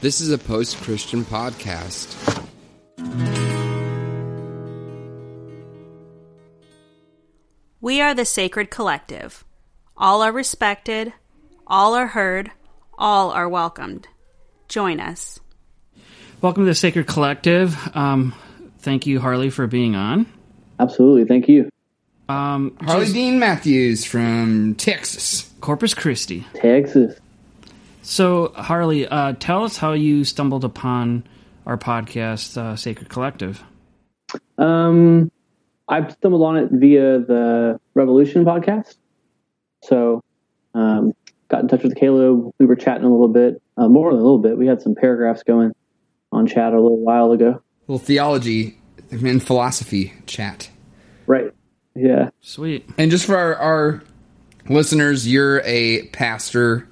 This is a post Christian podcast. We are the Sacred Collective. All are respected, all are heard, all are welcomed. Join us. Welcome to the Sacred Collective. Um, thank you, Harley, for being on. Absolutely. Thank you. Um, Harley just Dean Matthews from Texas. Corpus Christi. Texas. So, Harley, uh, tell us how you stumbled upon our podcast, uh, Sacred Collective. Um, I stumbled on it via the Revolution podcast. So, um, got in touch with Caleb. We were chatting a little bit, uh, more than a little bit. We had some paragraphs going on chat a little while ago. little theology and philosophy chat. Right. Yeah. Sweet. And just for our, our listeners, you're a pastor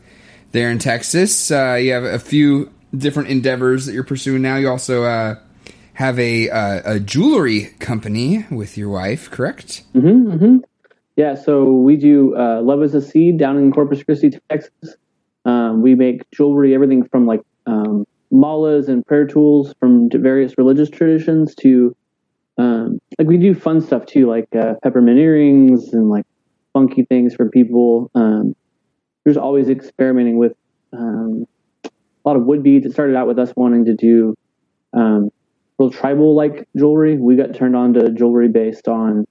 there in Texas. Uh, you have a few different endeavors that you're pursuing now. You also uh, have a, uh, a jewelry company with your wife, correct? hmm hmm Yeah. So we do uh, Love as a Seed down in Corpus Christi, Texas. Um, we make jewelry, everything from like um, malas and prayer tools from various religious traditions to um, like we do fun stuff too, like uh, peppermint earrings and like funky things for people. Um, there's always experimenting with um, a lot of wood beads. It started out with us wanting to do um, real tribal like jewelry. We got turned on to jewelry based on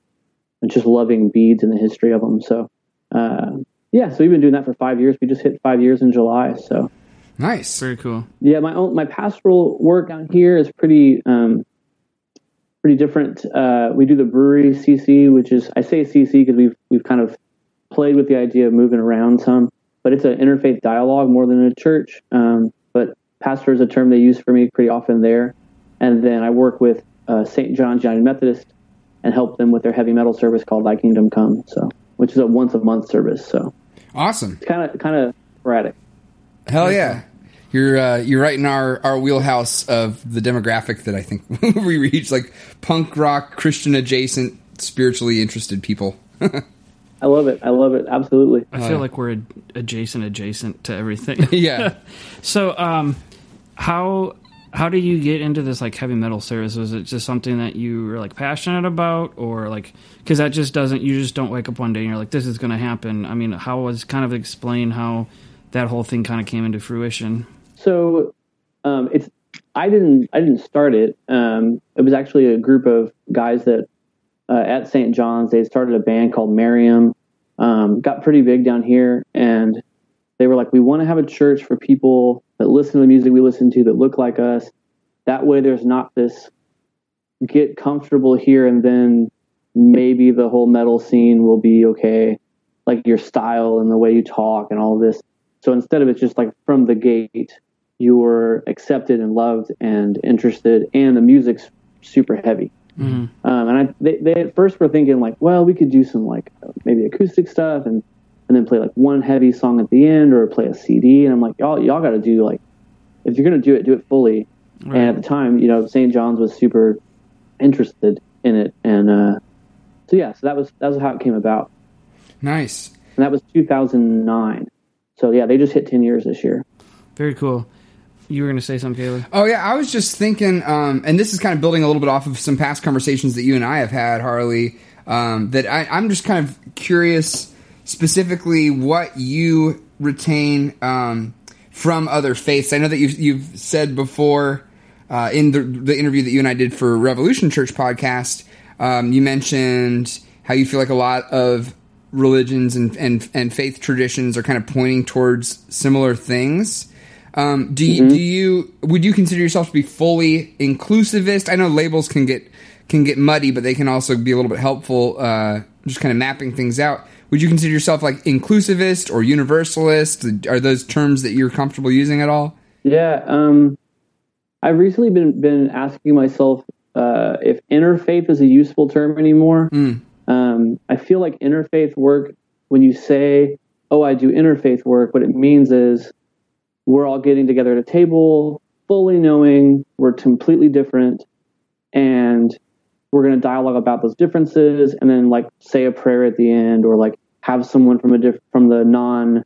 just loving beads and the history of them. So, uh, yeah, so we've been doing that for five years. We just hit five years in July. So, Nice. Very cool. yeah, my own my pastoral work down here is pretty um, pretty different. Uh, we do the brewery CC, which is I say CC because we've we've kind of played with the idea of moving around some, but it's an interfaith dialogue more than a church. Um, but pastor is a term they use for me pretty often there. And then I work with uh, St. John's United Methodist and help them with their heavy metal service called Thy Kingdom Come. So, which is a once a month service. So Awesome. it's kind of kind of sporadic. Hell yeah. You're uh, you're right in our, our wheelhouse of the demographic that I think we reach, like punk rock, Christian adjacent, spiritually interested people. I love it. I love it. Absolutely. I feel like we're ad- adjacent, adjacent to everything. yeah. so, um, how how do you get into this like heavy metal service? Was it just something that you were like passionate about, or like because that just doesn't you just don't wake up one day and you're like this is going to happen? I mean, how was kind of explain how that whole thing kind of came into fruition? So um, it's I didn't I didn't start it. Um, it was actually a group of guys that uh, at St. John's they started a band called Miriam. Um, got pretty big down here, and they were like, we want to have a church for people that listen to the music we listen to that look like us. That way, there's not this get comfortable here and then maybe the whole metal scene will be okay, like your style and the way you talk and all this. So instead of it just like from the gate, you're accepted and loved and interested, and the music's super heavy. Um, and I, they, they at first were thinking like, well, we could do some like maybe acoustic stuff and and then play like one heavy song at the end or play a CD. And I'm like, y'all, y'all got to do like, if you're gonna do it, do it fully. And at the time, you know, St. John's was super interested in it, and uh, so yeah, so that was that was how it came about, Nice. and that was 2009. So yeah, they just hit 10 years this year. Very cool. You were going to say something, Caleb? Oh yeah, I was just thinking, um, and this is kind of building a little bit off of some past conversations that you and I have had, Harley. Um, that I, I'm just kind of curious, specifically what you retain um, from other faiths. I know that you've, you've said before uh, in the, the interview that you and I did for Revolution Church podcast, um, you mentioned how you feel like a lot of religions and, and, and faith traditions are kind of pointing towards similar things. Um, do you, do you would you consider yourself to be fully inclusivist? I know labels can get can get muddy, but they can also be a little bit helpful. Uh, just kind of mapping things out. Would you consider yourself like inclusivist or universalist? Are those terms that you're comfortable using at all? Yeah, um, I've recently been been asking myself uh, if interfaith is a useful term anymore. Um, I feel like interfaith work, when you say, "Oh, I do interfaith work," what it means is we're all getting together at a table, fully knowing we're completely different, and we're going to dialogue about those differences, and then like say a prayer at the end, or like have someone from a diff- from the non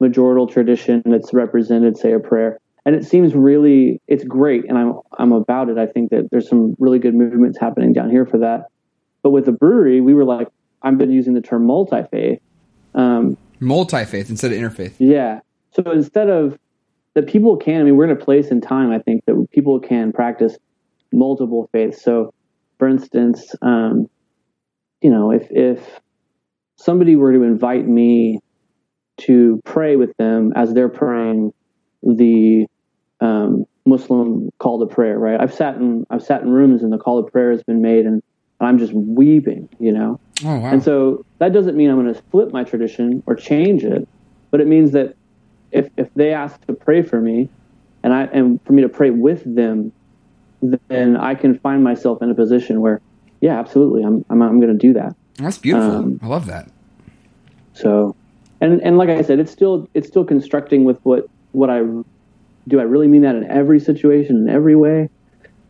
majorital tradition that's represented say a prayer. And it seems really it's great, and I'm I'm about it. I think that there's some really good movements happening down here for that. But with the brewery, we were like, I've been using the term multi faith. Um, Multi faith instead of interfaith. yeah. So instead of that, people can. I mean, we're in a place in time. I think that people can practice multiple faiths. So, for instance, um, you know, if if somebody were to invite me to pray with them as they're praying the um, Muslim call to prayer, right? I've sat in I've sat in rooms and the call to prayer has been made, and, and I'm just weeping, you know. Oh wow. And so that doesn't mean I'm going to flip my tradition or change it, but it means that if if they ask to pray for me, and I and for me to pray with them, then I can find myself in a position where, yeah, absolutely, I'm I'm, I'm going to do that. That's beautiful. um, I love that. So, and and like I said, it's still it's still constructing with what what I do. I really mean that in every situation, in every way,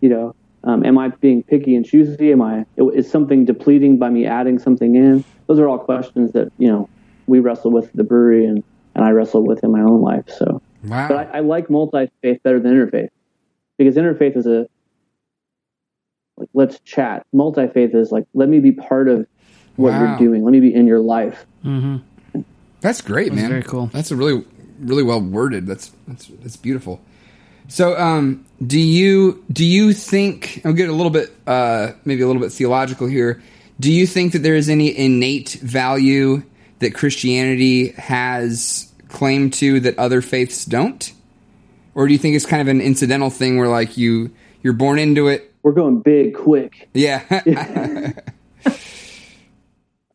you know. Um, am I being picky and choosy? Am I is something depleting by me adding something in? Those are all questions that you know we wrestle with at the brewery, and and I wrestle with in my own life. So, Wow. but I, I like multi faith better than interfaith because interfaith is a like let's chat. Multi faith is like let me be part of what Wow. you're doing. Let me be in your life. Mm-hmm. That's great, man. very cool. That's a really, really well worded. That's that's that's beautiful. So, um, do you do you think? I'll get a little bit, uh, maybe a little bit theological here. Do you think that there is any innate value that Christianity has claim to that other faiths don't, or do you think it's kind of an incidental thing where like you you're born into it? We're going big, quick. Yeah.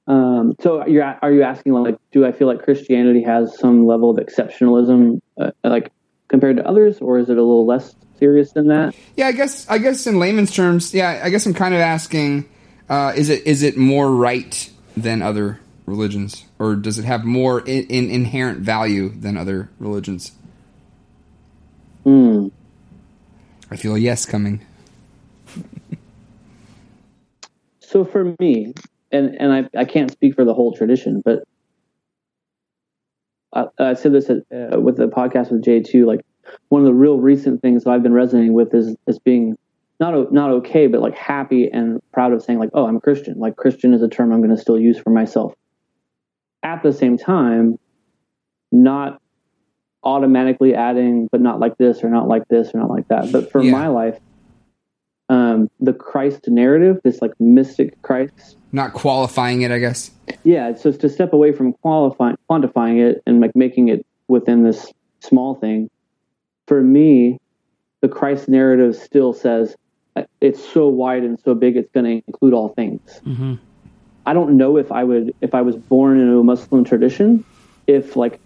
Um, so you're are you asking like, do I feel like Christianity has some level of exceptionalism, uh, like compared to others, or is it a little less serious than that? Yeah, I guess I guess in layman's terms, yeah, I guess I'm kind of asking, uh, is it is it more right than other religions, or does it have more in, in inherent value than other religions? Hmm. I feel a yes coming. So for me, and and I, I can't speak for the whole tradition, but I, I said this at, uh, with the podcast with Jay too. Like one of the real recent things that I've been resonating with is is being not not okay, but like happy and proud of saying like, oh, I'm a Christian. Like Christian is a term I'm going to still use for myself. At the same time, not automatically adding, but not like this or not like this or not like that. But for Yeah. my life, um, the Christ narrative, this like mystic Christ, Not qualifying it, I guess. yeah, So it's to step away from qualifying, quantifying it and like making it within this small thing. For me, the Christ narrative still says uh, it's so wide and so big, it's going to include all things. Mm-hmm. I don't know if I would, if I was born into a Muslim tradition, if like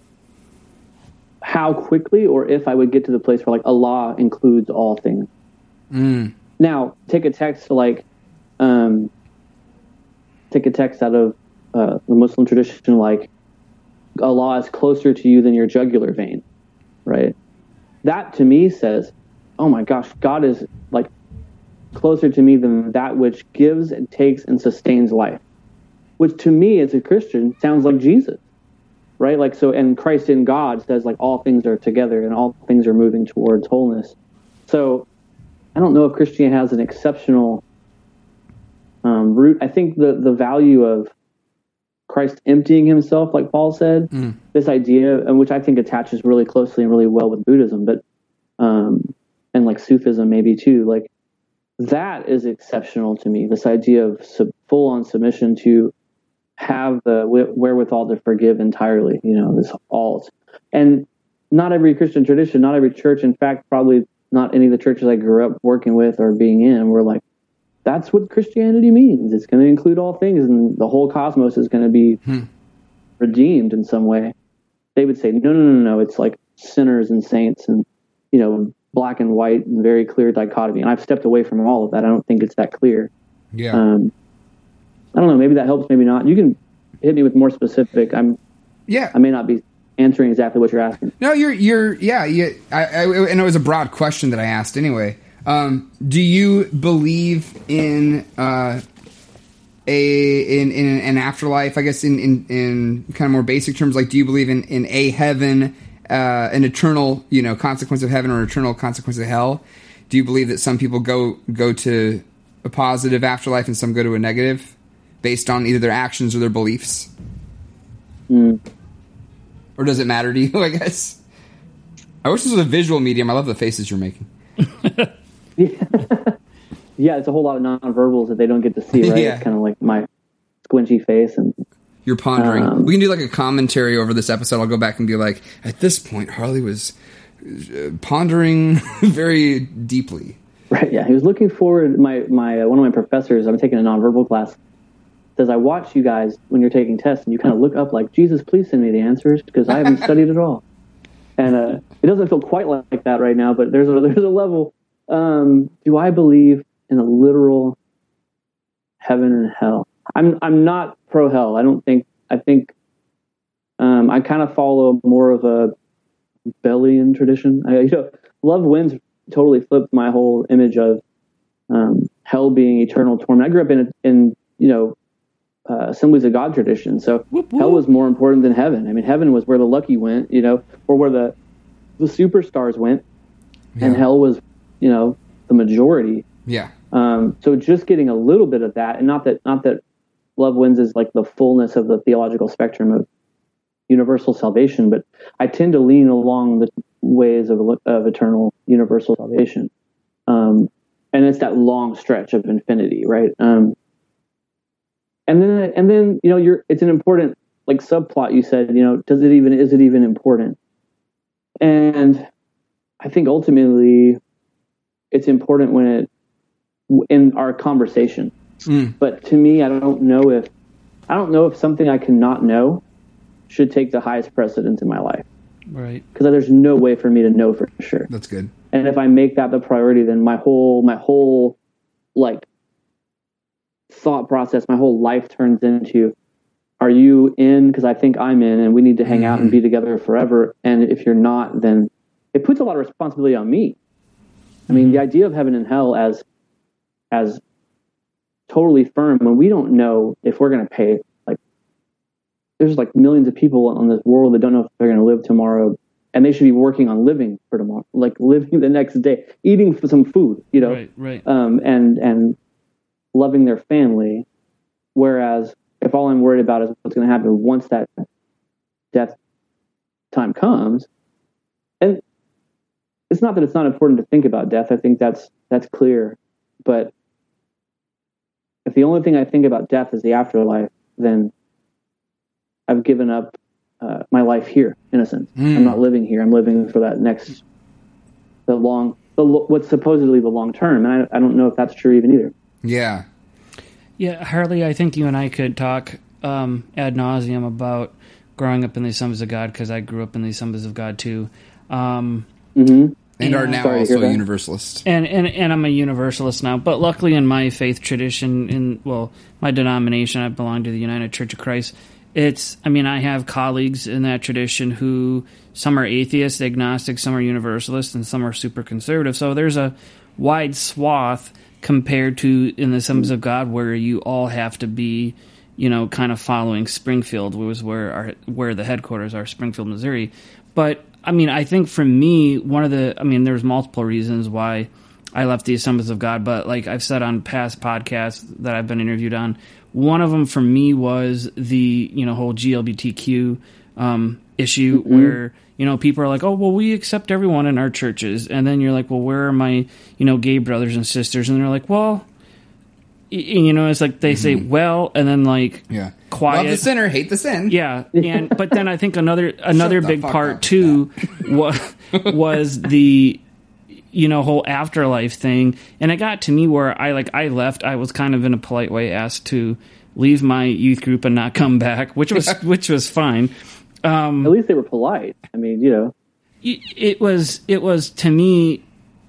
how quickly or if I would get to the place where like Allah includes all things. Mm. Now, take a text like, um, take a text out of uh, the Muslim tradition like, Allah is closer to you than your jugular vein, right? That to me says, oh my gosh, God is like closer to me than that which gives and takes and sustains life, which to me as a Christian sounds like Jesus, right? Like, so, and Christ in God says like all things are together and all things are moving towards wholeness. So, I don't know if Christianity has an exceptional um, root. I think the the value of Christ emptying himself, like Paul said, Mm. this idea, and which I think attaches really closely and really well with Buddhism, but um, and like Sufism maybe too. Like that is exceptional to me. This idea of sub, full on submission to have the wherewithal to forgive entirely. You know, this alt, and not every Christian tradition, not every church, in fact, probably not any of the churches I grew up working with or being in were like, that's what Christianity means. It's going to include all things, and the whole cosmos is going to be Hmm. redeemed in some way. They would say, no, no, no, no. It's like sinners and saints, and you know, black and white, and very clear dichotomy. And I've stepped away from all of that. I don't think it's that clear. Yeah. Um, I don't know. Maybe that helps. Maybe not. You can hit me with more specific. I'm. yeah. I may not be answering exactly what you're asking. No, you're you're yeah. You, I, I and it was a broad question that I asked anyway. Um, do you believe in uh, a in, in an afterlife? I guess in, in in kind of more basic terms, like do you believe in in a heaven uh, an eternal, you know, consequence of heaven or eternal consequence of hell? Do you believe that some people go go to a positive afterlife and some go to a negative, based on either their actions or their beliefs? Mm. Or does it matter to you? I guess. I wish this was a visual medium. I love the faces you're making. Yeah, it's a whole lot of nonverbals that they don't get to see, right? Yeah. It's kind of like my squinchy face and You're pondering. Um, we can do like a commentary over this episode. I'll go back and be like, at this point, Harley was uh, pondering very deeply. Right. Yeah. He was looking forward. My my uh, one of my professors. I'm taking a nonverbal class. Says I watch you guys when you're taking tests, and you kind of look up like Jesus, please send me the answers because I haven't studied at all. And uh, it doesn't feel quite like that right now, but there's a there's a level. Um, do I believe in a literal heaven and hell? I'm I'm not pro hell. I don't think. I think um, I kind of follow more of a Bellian tradition. I, you know, Love Wins totally flipped my whole image of um, hell being eternal torment. I grew up in in you know uh, Assemblies of God tradition, so hell was more important than heaven. I mean, heaven was where the lucky went, you know, or where the the superstars went, and hell was you know the majority. Yeah. Um, so just getting a little bit of that, and not that not that love wins is like the fullness of the theological spectrum of universal salvation, but I tend to lean along the ways of of eternal universal salvation, um, and it's that long stretch of infinity, right? Um, and then and then you know you're it's an important like subplot. You said you know does it even is it even important? And I think ultimately it's important when it in our conversation. Mm. But to me, I don't know if I don't know if something I cannot know should take the highest precedence in my life Right. because there's no way for me to know for sure. That's good. And if I make that the priority, then my whole my whole like thought process, my whole life turns into are you in because I think I'm in and we need to hang out and be together forever and if you're not then it puts a lot of responsibility on me. I mean, the idea of heaven and hell as as totally firm when we don't know if we're going to pay like there's like millions of people on this world that don't know if they're going to live tomorrow and they should be working on living for tomorrow like living the next day eating some food you know Right. Right. um, and and loving their family. Whereas if all i'm worried about is what's going to happen once that death time comes and it's not that it's not important to think about death i think that's that's clear. But if the only thing i think about death is the afterlife then i've given up uh, my life here in a sense. I'm not living here. I'm living for that next the long the, what's supposedly the long term. And I, I don't know if that's true even either Yeah. Yeah, Harley, I think you and I could talk um, ad nauseum about growing up in the Assemblies of God because I grew up in the Assemblies of God too. Um, And Yeah. are now Sorry also that. universalists. and, and and I'm a universalist now. But luckily, in my faith tradition, in well, my denomination, I belong to the United Church of Christ. It's, I mean, I have colleagues in that tradition who some are atheists, agnostic, some are universalists, and some are super conservative. So there's a wide swath compared to in the Assemblies of God where you all have to be, you know, kind of following Springfield, was where our where the headquarters are, Springfield, Missouri. But I mean, I think for me, one of the, I mean, there's multiple reasons why I left the Assemblies of God, but like I've said on past podcasts that I've been interviewed on, one of them for me was the, you know, whole GLBTQ um, issue where, you know, people are like, oh, well, we accept everyone in our churches. And then you're like, well, where are my, you know, gay brothers and sisters? And they're like, well, you know, it's like they say, mm-hmm. well, and then like, Yeah. quiet. Love the sinner, hate the sin. yeah, and but then I think another another big part up. too was was the you know whole afterlife thing, and it got to me where I like I left. I was kind of in a polite way asked to leave my youth group and not come back, which was which was fine. At least they were polite i mean you know it was it was to me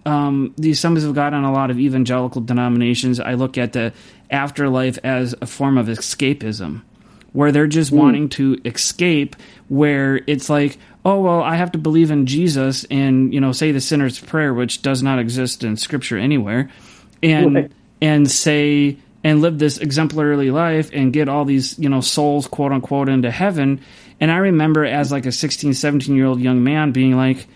um, the Assemblies of God on a lot of evangelical denominations. I look at the afterlife as a form of escapism, where they're just wanting to escape. Where it's like, oh well, I have to believe in Jesus and you know say the sinner's prayer, which does not exist in Scripture anywhere, and Right. and say and live this exemplary life and get all these you know souls quote unquote into heaven And I remember as like a 16, 17 year old young man being like,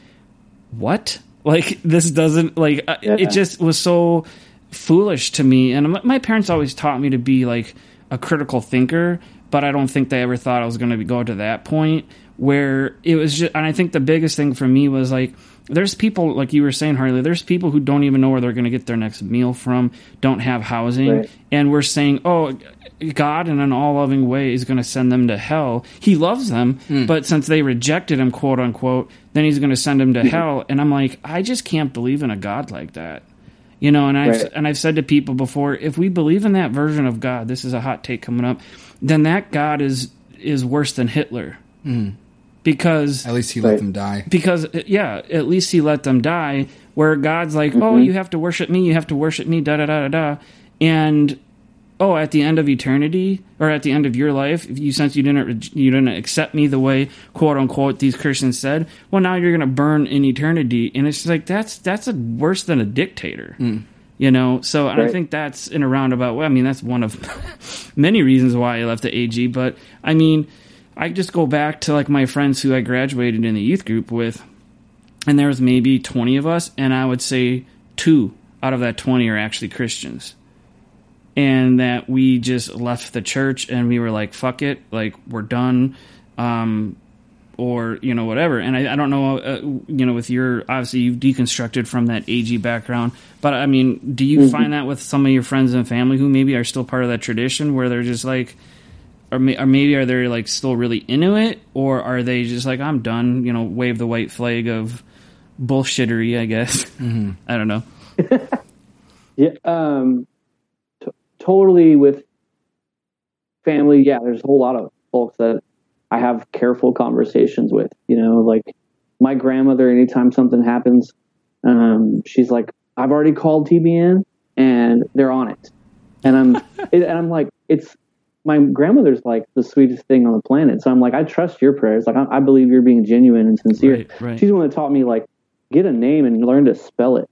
what? Like this doesn't like uh, Yeah. it just was so foolish to me. And my- my parents always taught me to be like a critical thinker, but I don't think they ever thought I was going to go to that point where it was just. And I think the biggest thing for me was like. There's people like you were saying, Harley. There's people who don't even know where they're going to get their next meal from, don't have housing, Right. and we're saying, "Oh, God, in an all-loving way, is going to send them to hell." He loves them, hmm. but since they rejected him, quote unquote, then he's going to send them to hell. And I'm like, I just can't believe in a God like that, you know. And I've Right. and I've said to people before, if we believe in that version of God, this is a hot take coming up, then that God is is worse than Hitler, hmm. because At least he let Right. them die. because yeah, at least he let them die. Where God's like, oh, mm-hmm. you have to worship me, you have to worship me, da da da da da, and oh, at the end of eternity or at the end of your life, if you since you didn't you didn't accept me the way quote unquote these Christians said, well, now you're gonna burn in eternity, and it's like that's that's a, worse than a dictator. Hmm. You know, so and I think that's in a roundabout way. I mean, that's one of many reasons why I left the AG. But I mean, I just go back to like my friends who I graduated in the youth group with, and there was maybe 20 of us, and I would say two out of that 20 are actually Christians. And that we just left the church and we were like, fuck it, like, we're done. Um, or you know whatever. And I, I don't know uh, you know with your obviously you've deconstructed from that ag background but i mean do you find that with some of your friends and family who maybe are still part of that tradition where they're just like or, may, or maybe are they like still really into it? Or are they just like i'm done you know wave the white flag of bullshittery i guess. I don't know. Yeah, um, t- totally with family. Yeah, there's a whole lot of folks that I have careful conversations with. You know, like my grandmother. Anytime something happens, um, she's like, "I've already called TBN, and they're on it." And I'm, it, and I'm like, it's my grandmother's like the sweetest thing on the planet. So I'm like, I trust your prayers. Like, I, I believe you're being genuine and sincere. Right, right. She's the one that taught me like get a name and learn to spell it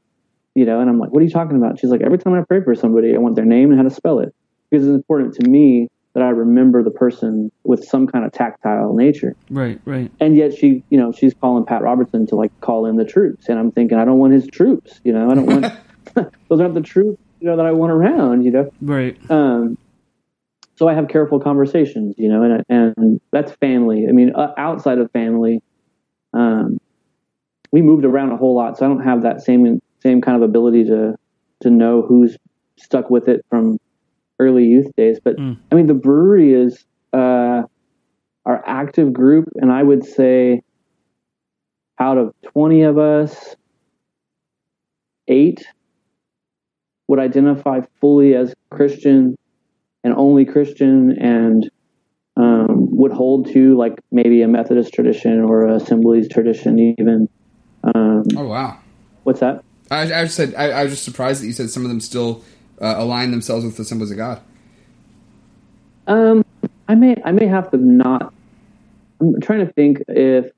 you know and i'm like what are you talking about? She's like every time i pray for somebody i want their name and how to spell it. Because it's important to me that i remember the person with some kind of tactile nature. Right right. And yet she you know she's calling pat robertson to like call in the troops. And i'm thinking i don't want his troops you know i don't want those aren't the troops you know that i want around you know? Right. Um, so I have careful conversations, you know, and and that's family. I mean, uh, outside of family, um, we moved around a whole lot, so I don't have that same same kind of ability to to know who's stuck with it from early youth days. But Mm. I mean, the brewery is uh, our active group, and I would say out of twenty of us, eight would identify fully as Christian and only Christian and um, would hold to like maybe a Methodist tradition or a Assemblies tradition even. Um, Oh wow. what's that? I, I just said I, I was just surprised that you said some of them still uh, align themselves with the Assemblies of God. Um, I may I may have to not. I'm trying to think if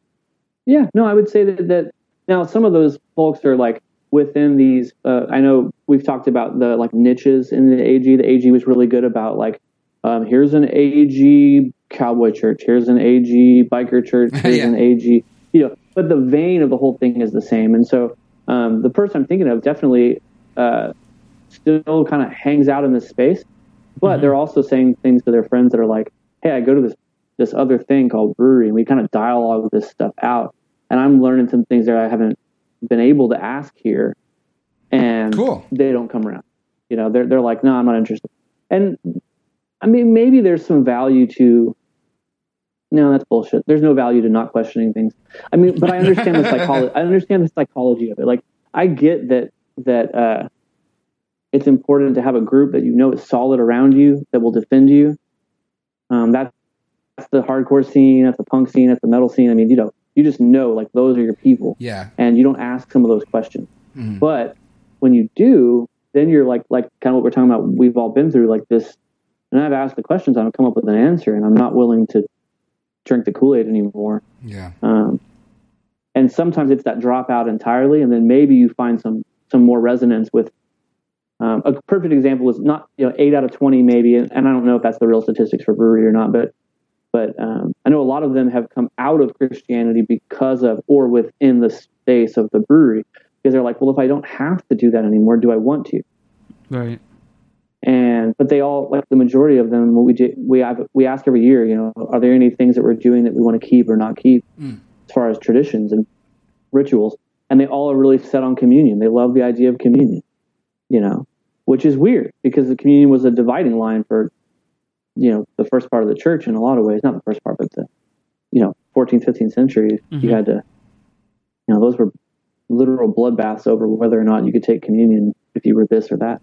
yeah no I would say that that now some of those folks are like within these. Uh, I know we've talked about the like niches in the AG. The AG was really good about like um, here's an AG cowboy church. Here's an AG biker church. Here's Yeah. an AG you know. But the vein of the whole thing is the same, and so um, the person I'm thinking of definitely uh, still kind of hangs out in this space but they're also saying things to their friends that are like, "Hey, I go to this this other thing called brewery, and we kind of dialogue this stuff out, and I'm learning some things that I haven't been able to ask here, and Cool. they don't come around. You know, they're they're like, "No, I'm not interested." And I mean, maybe there's some value to. No, that's bullshit. There's no value to not questioning things. I mean, but I understand the psychology. I understand the psychology of it. Like, I get that that uh, it's important to have a group that you know is solid around you that will defend you. Um, that's, that's the hardcore scene, that's the punk scene, that's the metal scene. I mean, you know, you just know like those are your people, Yeah. and you don't ask some of those questions. But when you do, then you're like like kind of what we're talking about. We've all been through like this, and I've asked the questions, I've come up with an answer, and I'm not willing to drink the Kool Aid anymore. Yeah. Um, and sometimes it's that dropout entirely, and then maybe you find some some more resonance with. Um, a perfect example is not you know eight out of twenty maybe, and, and I don't know if that's the real statistics for brewery or not, but but um, I know a lot of them have come out of Christianity because of or within the space of the brewery because they're like, well, if I don't have to do that anymore, do I want to? Right. And but they all like the majority of them. what We do, we have, we ask every year, you know, are there any things that we're doing that we want to keep or not keep Mm. as far as traditions and rituals? And they all are really set on communion. They love the idea of communion, you know, which is weird because the communion was a dividing line for, you know, the first part of the church in a lot of ways. Not the first part, but the, you know, 14th, 15th century. Mhm. You had to, you know, those were literal bloodbaths over whether or not you could take communion if you were this or that.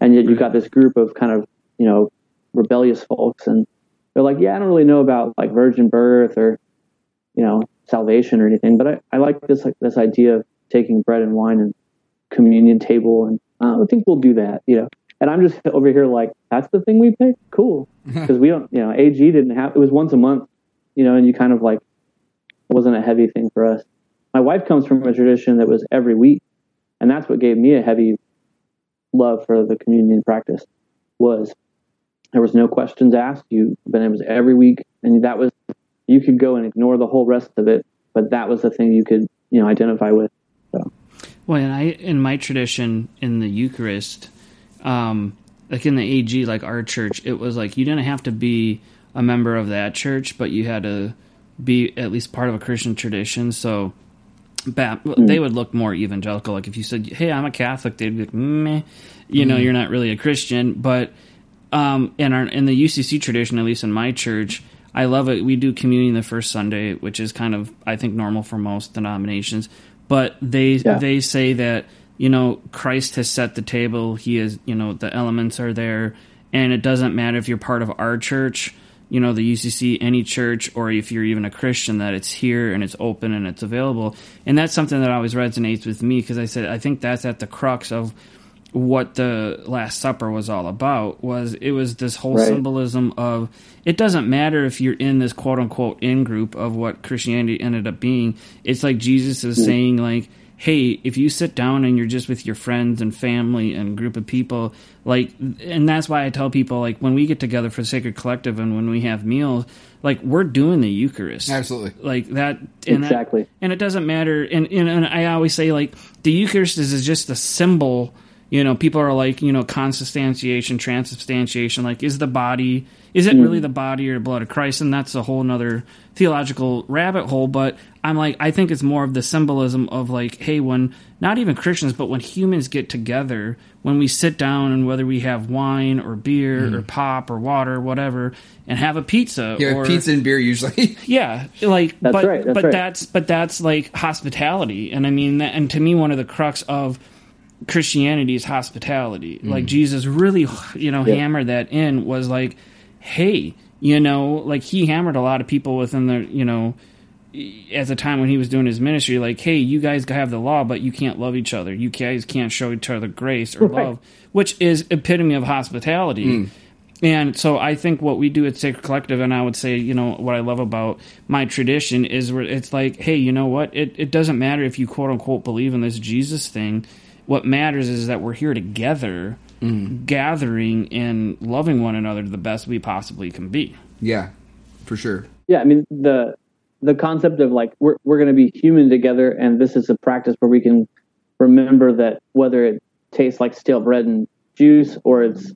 And yet you've got this group of kind of, you know, rebellious folks and they're like, yeah, I don't really know about like virgin birth or, you know, salvation or anything, but I, I like this, like this idea of taking bread and wine and communion table. And uh, I think we'll do that, you know, and I'm just over here like, that's the thing we pick. Cool. Cause we don't, you know, AG didn't have, it was once a month, you know, and you kind of like, it wasn't a heavy thing for us. My wife comes from a tradition that was every week, and that's what gave me a heavy love for the communion practice. Was there was no questions asked, you, but it was every week, and that was you could go and ignore the whole rest of it, but that was the thing you could you know identify with. So Well, and I in my tradition in the Eucharist, um, like in the AG, like our church, it was like you didn't have to be a member of that church, but you had to be at least part of a Christian tradition. So, ba- they would look more evangelical. Like if you said, "Hey, I'm a Catholic," they'd be like, "Meh," you know, you're not really a Christian. But um, in our in the UCC tradition, at least in my church, I love it. We do communion the first Sunday, which is kind of I think normal for most denominations. But they Yeah. they say that you know Christ has set the table. He is you know the elements are there, and it doesn't matter if you're part of our church, you know the UCC, any church, or if you're even a Christian, that it's here and it's open and it's available. And that's something that always resonates with me because I said I think that's at the crux of what the last supper was all about was it was this whole Right. symbolism of it doesn't matter if you're in this quote unquote in group of what christianity ended up being it's like jesus is hmm. saying like hey if you sit down and you're just with your friends and family and group of people like and that's why i tell people like when we get together for the sacred collective and when we have meals like we're doing the eucharist Absolutely. like that and that- Exactly. and it doesn't matter and, and and i always say like the eucharist is, is just a symbol you know people are like you know consubstantiation transubstantiation like is the body is it mm. really the body or blood of christ and that's a whole nother theological rabbit hole but i'm like i think it's more of the symbolism of like hey when not even christians but when humans get together when we sit down and whether we have wine or beer mm. or pop or water or whatever and have a pizza Yeah, or pizza and beer usually. yeah, like That's but right, that's but right. that's but that's like hospitality, and I mean, that, and to me, one of the crux of Christianity is hospitality. Like mm-hmm. Jesus really, you know, Yeah. hammered that in was like, hey, you know, like he hammered a lot of people within the, you know, at the time when he was doing his ministry, like, hey, you guys have the law, but you can't love each other. You guys can't show each other grace or Right. love, which is epitome of hospitality. Mm. And so I think what we do at Sacred Collective, and I would say, you know, what I love about my tradition is where it's like, hey, you know what? It, it doesn't matter if you quote unquote believe in this Jesus thing. What matters is that we're here together, gathering and loving one another the best we possibly can be. yeah, for sure. yeah i mean the the concept of like we're, we're going to be human together and this is a practice where we can remember that whether it tastes like stale bread and juice or it's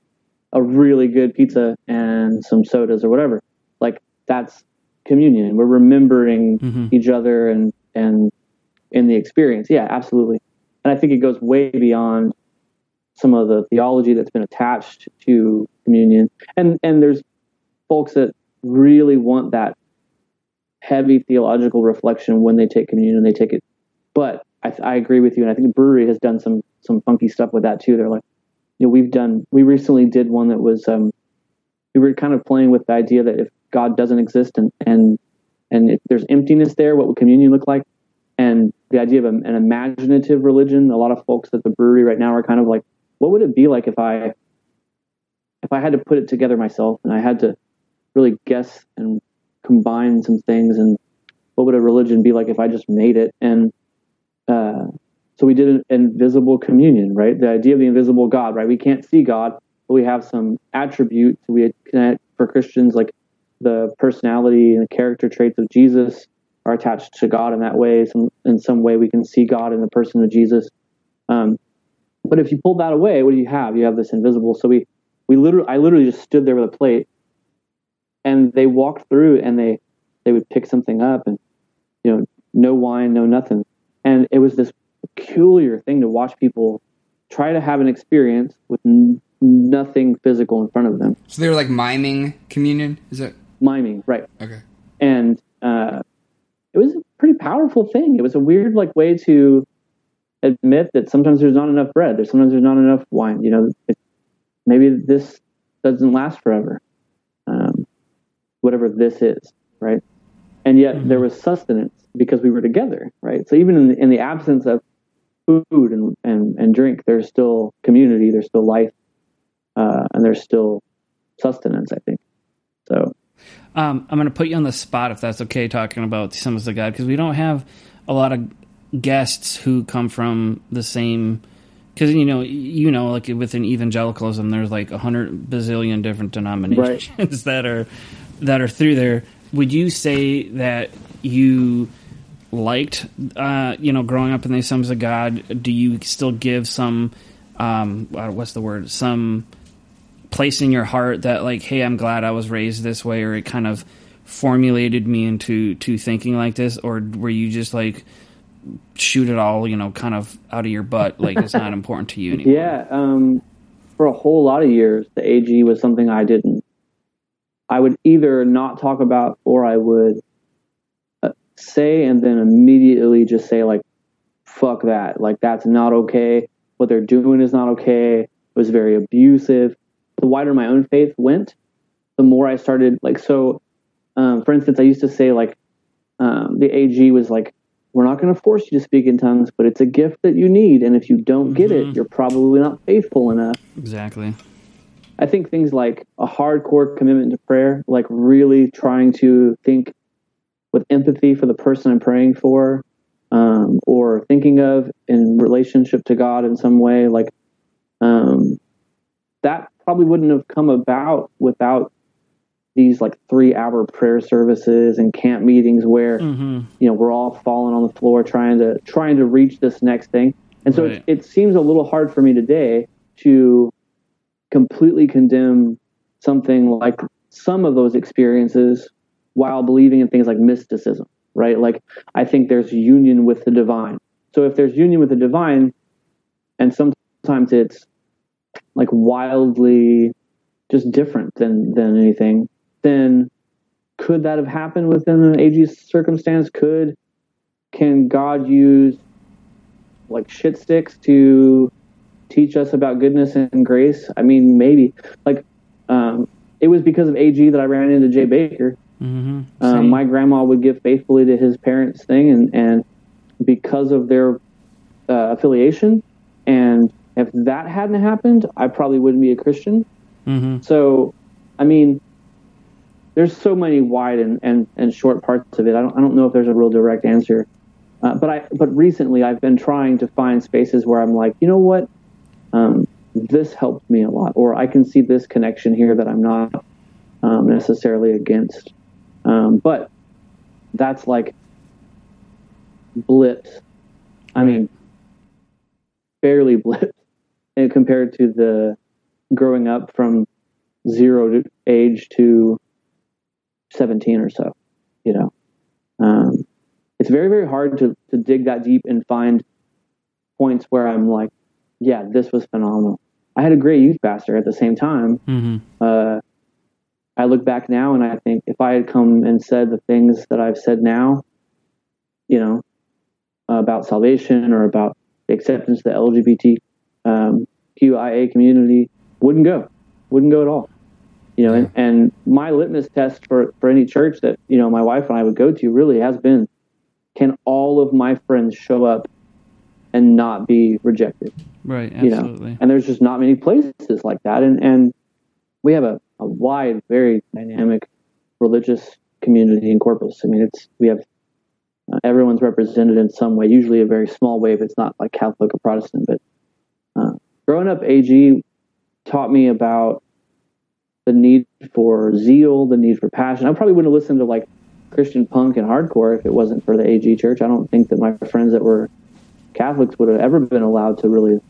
a really good pizza and some sodas or whatever like that's communion we're remembering Mhm. each other and and in the experience yeah absolutely and i think it goes way beyond some of the theology that's been attached to communion. And and there's folks that really want that heavy theological reflection when they take communion they take it. But I, I agree with you and i think brewery has done some some funky stuff with that too. They're like you know we've done we recently did one that was um we were kind of playing with the idea that if god doesn't exist and and and if there's emptiness there what would communion look like? And the idea of an imaginative religion. A lot of folks at the brewery right now are kind of like what would it be like if i if i had to put it together myself and i had to really guess and combine some things and what would a religion be like if i just made it? And uh, so we did an invisible communion right? The idea of the invisible god right? We can't see god but we have some attributes. We connect for christians like the personality and the character traits of Jesus are attached to God in that way. Some, in some way, we can see God in the person of Jesus. Um, but if you pull that away, what do you have? You have this invisible. So we, we literally, I literally just stood there with a plate, and they walked through, and they, they would pick something up, and you know, no wine, no nothing, and it was this peculiar thing to watch people try to have an experience with n- nothing physical in front of them. So they were like miming communion. Is it miming? Right. okay? and uh, it was a pretty powerful thing. It was a weird like way to admit that sometimes there's not enough bread. There's sometimes there's not enough wine. You know, it, maybe this doesn't last forever. Um, whatever this is, right? And yet Mm-hmm. there was sustenance because we were together, right? So even in the, in the absence of food and, and, and drink, there's still community, there's still life, uh, and there's still sustenance. I think so. Um, I'm going to put you on the spot if that's okay, talking about the Assemblies of God, because we don't have a lot of guests who come from the same. Because you know, you know, like within evangelicalism, there's like a hundred bazillion different denominations that are that are through there. Would you say that you liked, uh, you know, growing up in the Assemblies of God? Do you still give some, um, uh, what's the word, some place in your heart that like hey i'm glad i was raised this way or it kind of formulated me into to thinking like this or were you just like shoot it all you know kind of out of your butt like it's not important to you anymore Yeah, um, for a whole lot of years, the AG was something I didn't. I would either not talk about or I would uh, say and then immediately just say like, "Fuck that! Like that's not okay. What they're doing is not okay." It was very abusive. The wider my own faith went, the more I started like so. Um, for instance, I used to say like um, the AG was like, "We're not going to force you to speak in tongues, but it's a gift that you need, and if you don't get it, you're probably not faithful enough." exactly I think things like a hardcore commitment to prayer, like really trying to think with empathy for the person I'm praying for, um, or thinking of in relationship to God in some way, like um, that probably wouldn't have come about without these like three hour prayer services and camp meetings where mm-hmm. you know we're all falling on the floor trying to trying to reach this next thing and so Right. it, it seems a little hard for me today to completely condemn something like some of those experiences while believing in things like mysticism right like i think there's union with the divine so if there's union with the divine and sometimes it's like wildly just different than than anything then could that have happened within an AG circumstance? Could can God use like shit sticks to teach us about goodness and grace? I mean, maybe. Like, um, it was because of AG that I ran into Jay Bakker. Mm-hmm. Um, my grandma would give faithfully to his parents' thing, and and because of their uh, affiliation, and if that hadn't happened, I probably wouldn't be a Christian. mm-hmm. So, I mean, there's so many wide and, and, and short parts of it. I don't I don't know if there's a real direct answer. Uh, but I but recently I've been trying to find spaces where I'm like, you know what, um, this helped me a lot, or I can see this connection here that I'm not um, necessarily against. Um, but that's like blips. I mean, barely blips and compared to the growing up from zero to age to 17 or so, you know. Um, it's very, very hard to, to dig that deep and find points where I'm like, yeah, this was phenomenal. I had a great youth pastor at the same time. Mm-hmm. Uh, I look back now and I think if I had come and said the things that I've said now, you know, about salvation or about acceptance of the LGBT um, QIA community, wouldn't go, wouldn't go at all. You know, and, and my litmus test for, for any church that, you know, my wife and I would go to really has been, can all of my friends show up and not be rejected? right you absolutely know and there's just not many places like that and and we have a, a wide very dynamic religious community in corpus i mean it's we have uh, everyone's represented in some way usually a very small way if it's not like catholic or protestant but growing up ag taught me about the need for zeal, the need for passion. I probably wouldn't have listened to like Christian punk and hardcore if it wasn't for the AG church. I don't think that my friends that were Catholics would have ever been allowed to really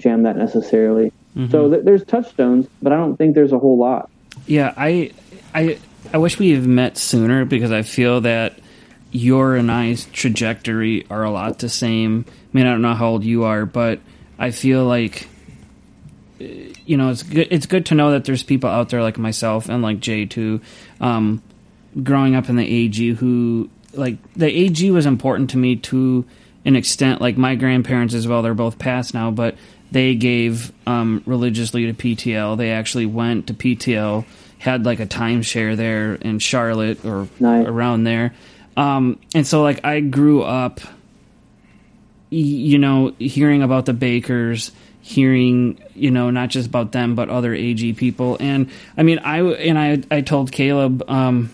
jam that necessarily. Mm-hmm. So th- there's touchstones, but I don't think there's a whole lot. Yeah, I, I, I wish we had met sooner because I feel that your and I's trajectory are a lot the same. I mean, I don't know how old you are, but I feel like you know it's good. It's good to know that there's people out there like myself and like Jay too, um, growing up in the AG who like the AG was important to me to an extent. Like my grandparents as well. They're both passed now, but they gave um, religiously to PTL. They actually went to PTL, had like a timeshare there in Charlotte or nice. around there. Um, and so like I grew up, you know, hearing about the Bakkers, hearing you know not just about them but other AG people. And I mean, I and I I told Caleb um,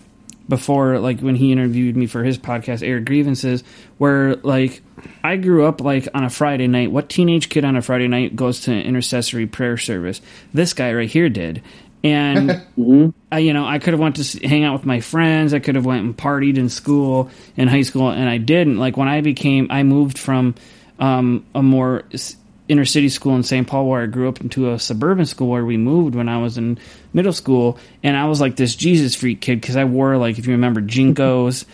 before, like when he interviewed me for his podcast, Air Grievances, where like I grew up like on a Friday night. What teenage kid on a Friday night goes to an intercessory prayer service? This guy right here did, and mm-hmm. I, you know I could have went to hang out with my friends. I could have went and partied in school in high school, and I didn't. Like when I became, I moved from um, a more inner city school in St. Paul where I grew up into a suburban school where we moved when I was in middle school, and I was like this Jesus freak kid because I wore like if you remember JNCOs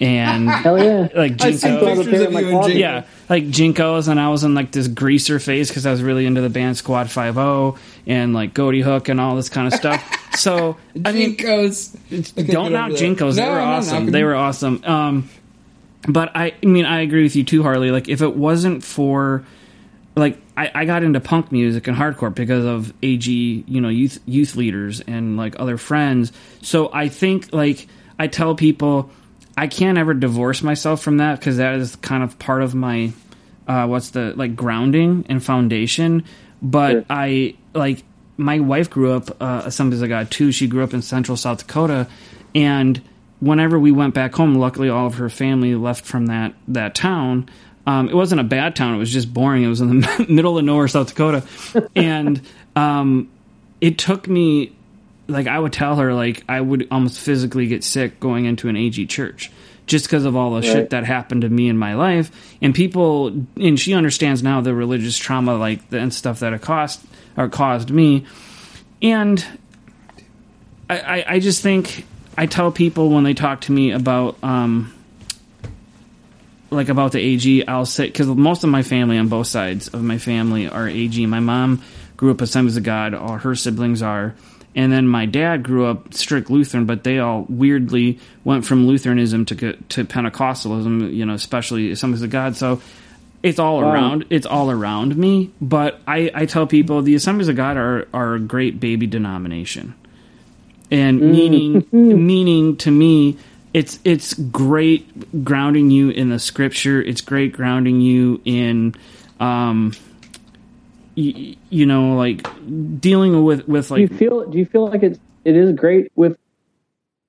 and hell yeah, like JNCOs, yeah, like JNCOs, and I was in like this greaser phase because I was really into the band Squad Five O and like Ghoti Hook and all this kind of stuff. So I mean, JNCOs, don't knock JNCOs; they were awesome. They were awesome. Um, but I, I mean, I agree with you too, Harley. Like if it wasn't for like I, I got into punk music and hardcore because of AG, you know, youth youth leaders and like other friends. So I think like I tell people I can't ever divorce myself from that because that is kind of part of my uh, what's the like grounding and foundation. But sure. I like my wife grew up uh, Assemblies of God too. She grew up in Central South Dakota, and whenever we went back home, luckily all of her family left from that that town. Um, it wasn't a bad town. It was just boring. It was in the middle of nowhere, South Dakota, and um, it took me like I would tell her like I would almost physically get sick going into an AG church just because of all the right. shit that happened to me in my life and people and she understands now the religious trauma like and stuff that it cost or caused me and I, I, I just think I tell people when they talk to me about um, like about the AG, I'll say because most of my family on both sides of my family are AG. My mom grew up as Assemblies of God, all her siblings are, and then my dad grew up strict Lutheran, but they all weirdly went from Lutheranism to to Pentecostalism. You know, especially Assemblies of God. So it's all wow. around. It's all around me. But I, I tell people the Assemblies of God are are a great baby denomination, and mm. meaning meaning to me it's it's great grounding you in the scripture. It's great grounding you in, um, y- you know, like dealing with with like. Do you feel? Do you feel like it's it is great with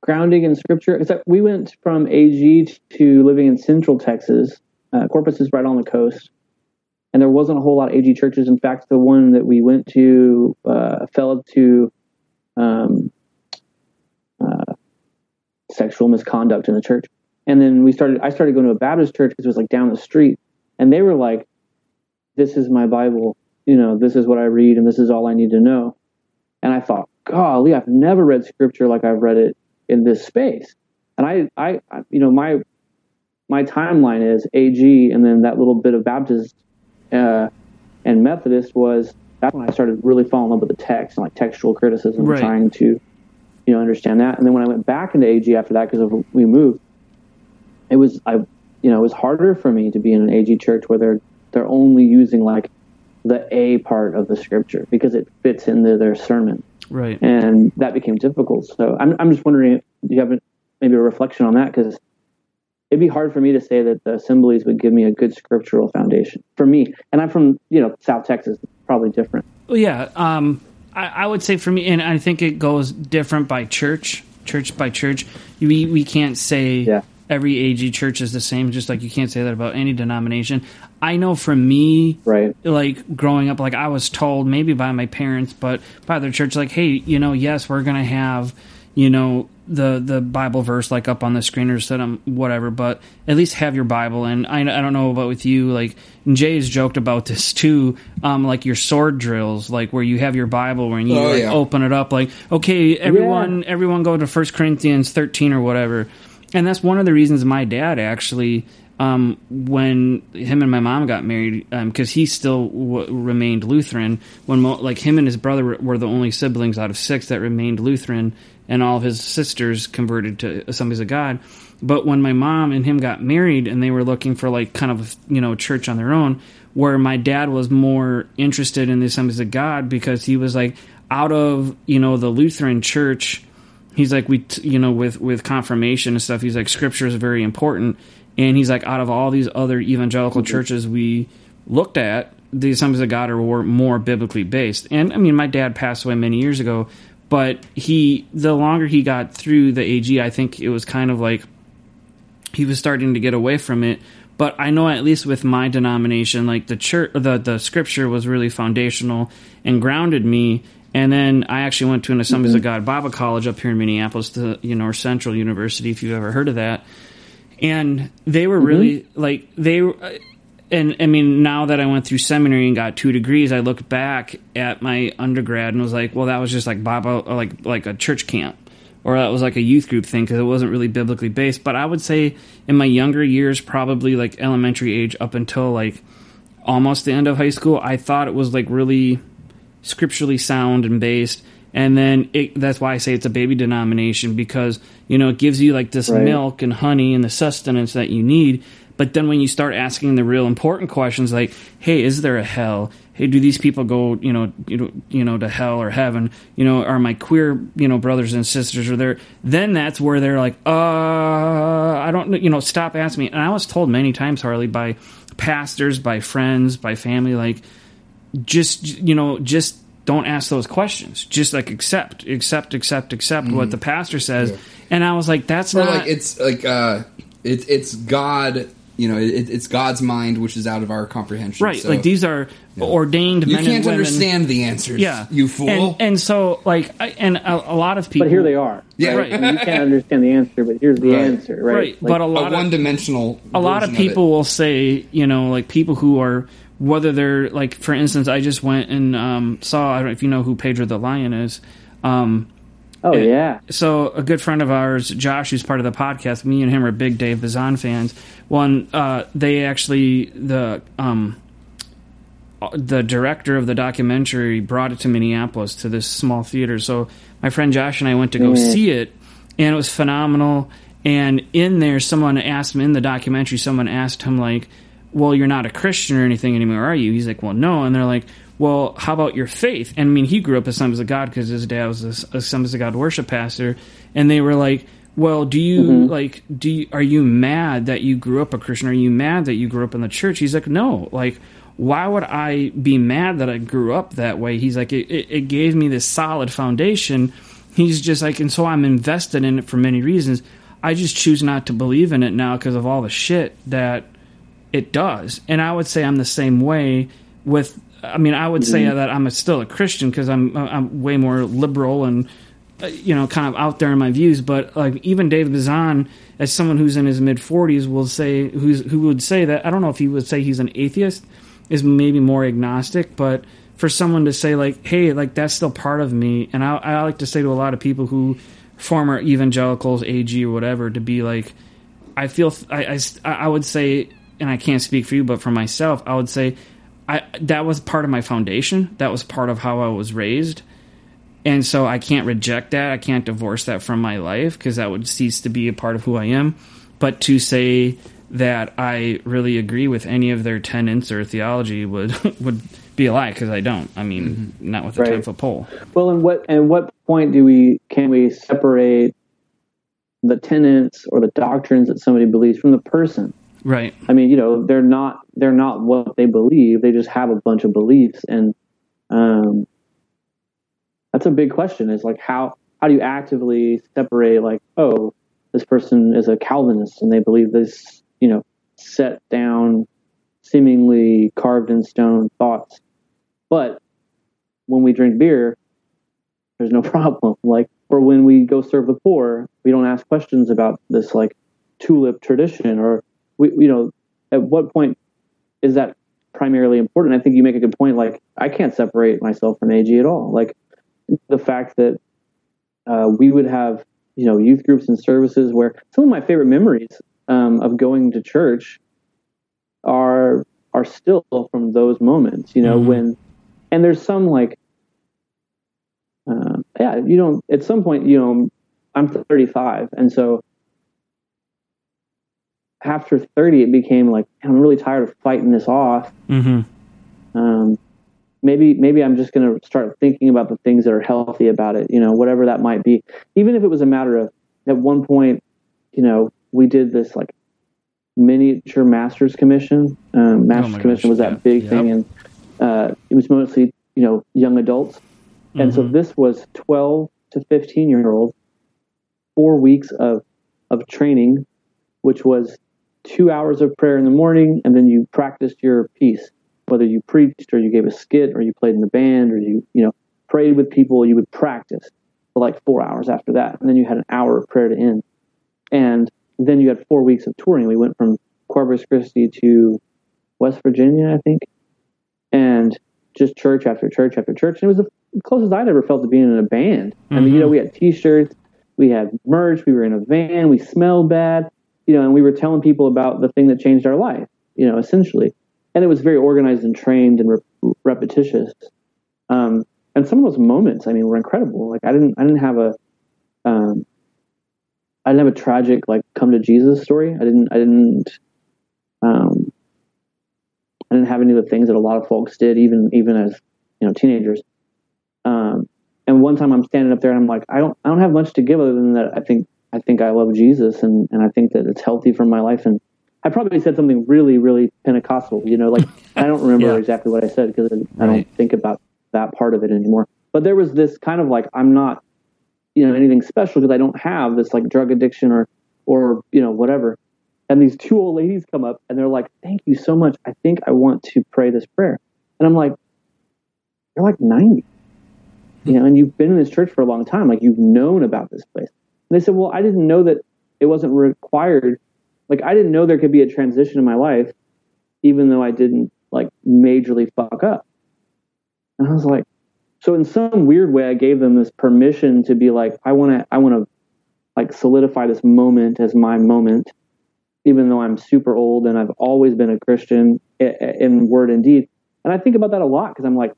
grounding in scripture? Except we went from AG to living in Central Texas. Uh, Corpus is right on the coast, and there wasn't a whole lot of AG churches. In fact, the one that we went to uh, fell to um, sexual misconduct in the church. And then we started, I started going to a Baptist church because it was like down the street. And they were like, this is my Bible. You know, this is what I read and this is all I need to know. And I thought, golly, I've never read scripture like I've read it in this space. And I, I, you know, my, my timeline is AG and then that little bit of Baptist uh, and Methodist was that's when I started really falling in love with the text and like textual criticism, right. trying to you know understand that. And then when I went back into AG after that because we moved, it was I you know it was harder for me to be in an AG church where they're they're only using like the A part of the scripture because it fits into their sermon. Right. And that became difficult. So I'm I'm just wondering, do you have maybe a reflection on that? Because it'd be hard for me to say that the assemblies would give me a good scriptural foundation for me. And I'm from you know South Texas, probably different. Well, yeah. Um, I, I would say for me, and I think it goes different by church, church by church. We we can't say yeah. every AG church is the same, just like you can't say that about any denomination. I know for me, Right. like growing up, like I was told maybe by my parents, but by the church, like, hey, you know, yes, we're gonna have, you know, the the Bible verse like up on the screen or some whatever, but at least have your Bible. And I, I don't know about with you, like and Jay has joked about this too, um, like your sword drills, like where you have your Bible when you Oh, like yeah. open it up, like okay, everyone, everyone go to First Corinthians thirteen or whatever. And that's one of the reasons my dad actually um, when him and my mom got married, because he still w- remained Lutheran. When mo- like him and his brother were, were the only siblings out of six that remained Lutheran, and all of his sisters converted to Assemblies of God. But when my mom and him got married, and they were looking for like kind of you know church on their own, where my dad was more interested in the Assemblies of God because he was like out of you know the Lutheran Church he's like we you know with with confirmation and stuff he's like scripture is very important and he's like out of all these other evangelical mm-hmm. churches we looked at the assemblies of god are were more biblically based. And i mean my dad passed away many years ago but he the longer he got through the ag i think it was kind of like he was starting to get away from it. But i know at least with my denomination like the church the, the scripture was really foundational and grounded me. And then i actually went to an assemblies of mm-hmm. god bible college up here in minneapolis the you know North central university if you've ever heard of that and they were mm-hmm. really like they were and I mean, now that I went through seminary and got two degrees, I look back at my undergrad and was like, well, that was just like Bible, or uh, like like a church camp, or that was like a youth group thing because it wasn't really biblically based. But I would say in my younger years, probably like elementary age up until like almost the end of high school, I thought it was like really scripturally sound and based. And then it, that's why I say it's a baby denomination because you know it gives you like this Right. milk and honey and the sustenance that you need. But then when you start asking the real important questions, like, "Hey, is there a hell? Hey, do these people go, you know, you know, you know, to hell or heaven? You know, are my queer, you know, brothers and sisters are there?" Then that's where they're like, "Uh, I don't, you know, stop asking me." And I was told many times, Harley, by pastors, by friends, by family, like, just you know just don't ask those questions just like accept accept accept accept what the pastor says and i was like that's Or not like it's like uh, it's it's God. You know, it, it's God's mind, which is out of our comprehension. right So like these are ordained you men can't and women understand the answers. yeah you fool. and, and so like I, and a, a lot of people But here they are. Yeah. right? I mean, you can't understand the answer, but here's the Right. answer, right? right Like, but a a lot of one-dimensional. a lot of version it. people will say, you know, like people who are whether they're like, for instance, I just went and um, saw. I don't know if you know who Pedro the Lion is. Um, oh yeah, so a good friend of ours, Josh, who's part of the podcast, me and him are big Dave Bazan fans. One, uh, they actually the um, the director of the documentary brought it to Minneapolis to this small theater. So my friend Josh and I went to go Mhm. see it, and it was phenomenal. And in there, someone asked him in the documentary. Someone asked him like, "Well, you're not a Christian or anything anymore, are you?" He's like, "Well, no." And they're like, "Well, how about your faith?" And I mean, he grew up Assemblies of God because his dad was a Assemblies of God worship pastor, and they were like. Well, do you mm-hmm. like do you, are you mad that you grew up a Christian? Are you mad that you grew up in the church? He's like, "No. Like why would I be mad that I grew up that way?" He's like, "It, it, it gave me this solid foundation." He's just like, and so I'm invested in it for many reasons. I just choose not to believe in it now because of all the shit that it does. And I would say I'm the same way with. I mean, I would say that I'm a, still a Christian because I'm I'm way more liberal and uh, you know kind of out there in my views. But like even David Bazan, as someone who's in his mid 40s, will say who's who would say that I don't know if he would say he's an atheist, is maybe more agnostic, but. For someone to say like, "Hey, like that's still part of me," and I, I like to say to a lot of people who former evangelicals, AG or whatever, to be like, I feel I, I, I would say, and I can't speak for you, but for myself, I would say I that was part of my foundation. That was part of how I was raised, and so I can't reject that. I can't divorce that from my life because that would cease to be a part of who I am. But to say that I really agree with any of their tenets or theology would would be a lie because I don't. I mean, mm-hmm. not with a Right. ten foot pole. Well, and what and what point do we can we separate the tenets or the doctrines that somebody believes from the person? Right. I mean, you know, they're not they're not what they believe. They just have a bunch of beliefs, and um, that's a big question. Is like how how do you actively separate? Like, oh, this person is a Calvinist and they believe this, you know, set down seemingly carved in stone thoughts. But when we drink beer, there's no problem. Like, or when we go serve the poor, we don't ask questions about this like tulip tradition or we, you know, at what point is that primarily important? I think you make a good point. Like, I can't separate myself from AG at all. Like, the fact that uh, we would have, you know, youth groups and services where some of my favorite memories um, of going to church are are still from those moments. You know, mm-hmm. when and there's some like, uh, yeah, you know, at some point, you know, I'm 35, and so after 30, it became like I'm really tired of fighting this off. Mm-hmm. Um, maybe maybe I'm just going to start thinking about the things that are healthy about it. You know, whatever that might be. Even if it was a matter of at one point, you know, we did this like miniature masters commission. Um, masters oh commission gosh, was that yeah. big yep. thing, and uh, it was mostly you know young adults. Mm-hmm. And so mm-hmm. this was 12 to 15 year olds, four weeks of of training, which was two hours of prayer in the morning, and then you practiced your piece. Whether you preached or you gave a skit or you played in the band or you you know prayed with people, you would practice for like four hours after that, and then you had an hour of prayer to end. And then you had four weeks of touring. We went from Corpus Christi to West Virginia, I think, and just church after church after church. And it was the closest I'd ever felt to being in a band. Mm-hmm. I mean, you know, mm-hmm. we had T-shirts, we had merch, we were in a van, we smelled bad, you know, and we were telling people about the thing that changed our life, you know, essentially. And it was very organized and trained and re- repetitious. Um, and some of those moments, I mean, were incredible. Like I didn't, I didn't have a, um, I didn't have a tragic like come to Jesus story. I didn't, I didn't, um, I didn't have any of the things that a lot of folks did, even even as you know teenagers. Um, and one time I'm standing up there and I'm like, I don't I don't have much to give other than that. I think I think I love Jesus and and I think that it's healthy for my life. And I probably said something really really Pentecostal. You know, like I don't remember yeah. exactly what I said because I, I don't think about that part of it anymore. But there was this kind of like I'm not you know anything special because I don't have this like drug addiction or or you know whatever and these two old ladies come up and they're like, "Thank you so much. I think I want to pray this prayer." And I'm like, "You're like 90, you know, and you've been in this church for a long time. Like you've known about this place." And they said, "Well, I didn't know that it wasn't required. Like I didn't know there could be a transition in my life, even though I didn't like majorly fuck up." And I was like, so in some weird way, I gave them this permission to be like, I want to, I want to, like solidify this moment as my moment even though I'm super old and I've always been a Christian in word and deed. And I think about that a lot because I'm like,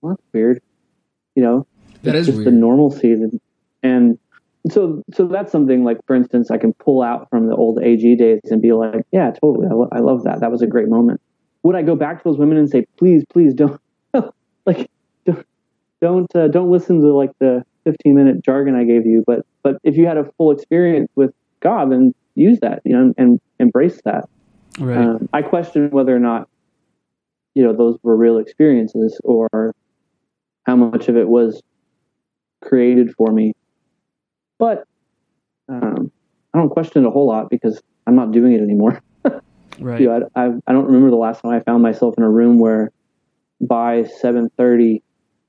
well, that's weird. You know, that is just weird. the normalcy. And so, so that's something like, for instance, I can pull out from the old AG days and be like, yeah, totally. I, lo- I love that. That was a great moment. Would I go back to those women and say, please, please don't, like, don't, don't, uh, don't listen to like the 15 minute jargon I gave you. But, but if you had a full experience with God, then use that, you know, and embrace that. Right. Um, I question whether or not, you know, those were real experiences or how much of it was created for me. But um, I don't question it a whole lot because I'm not doing it anymore. right. You know, I, I, I don't remember the last time I found myself in a room where by 7:30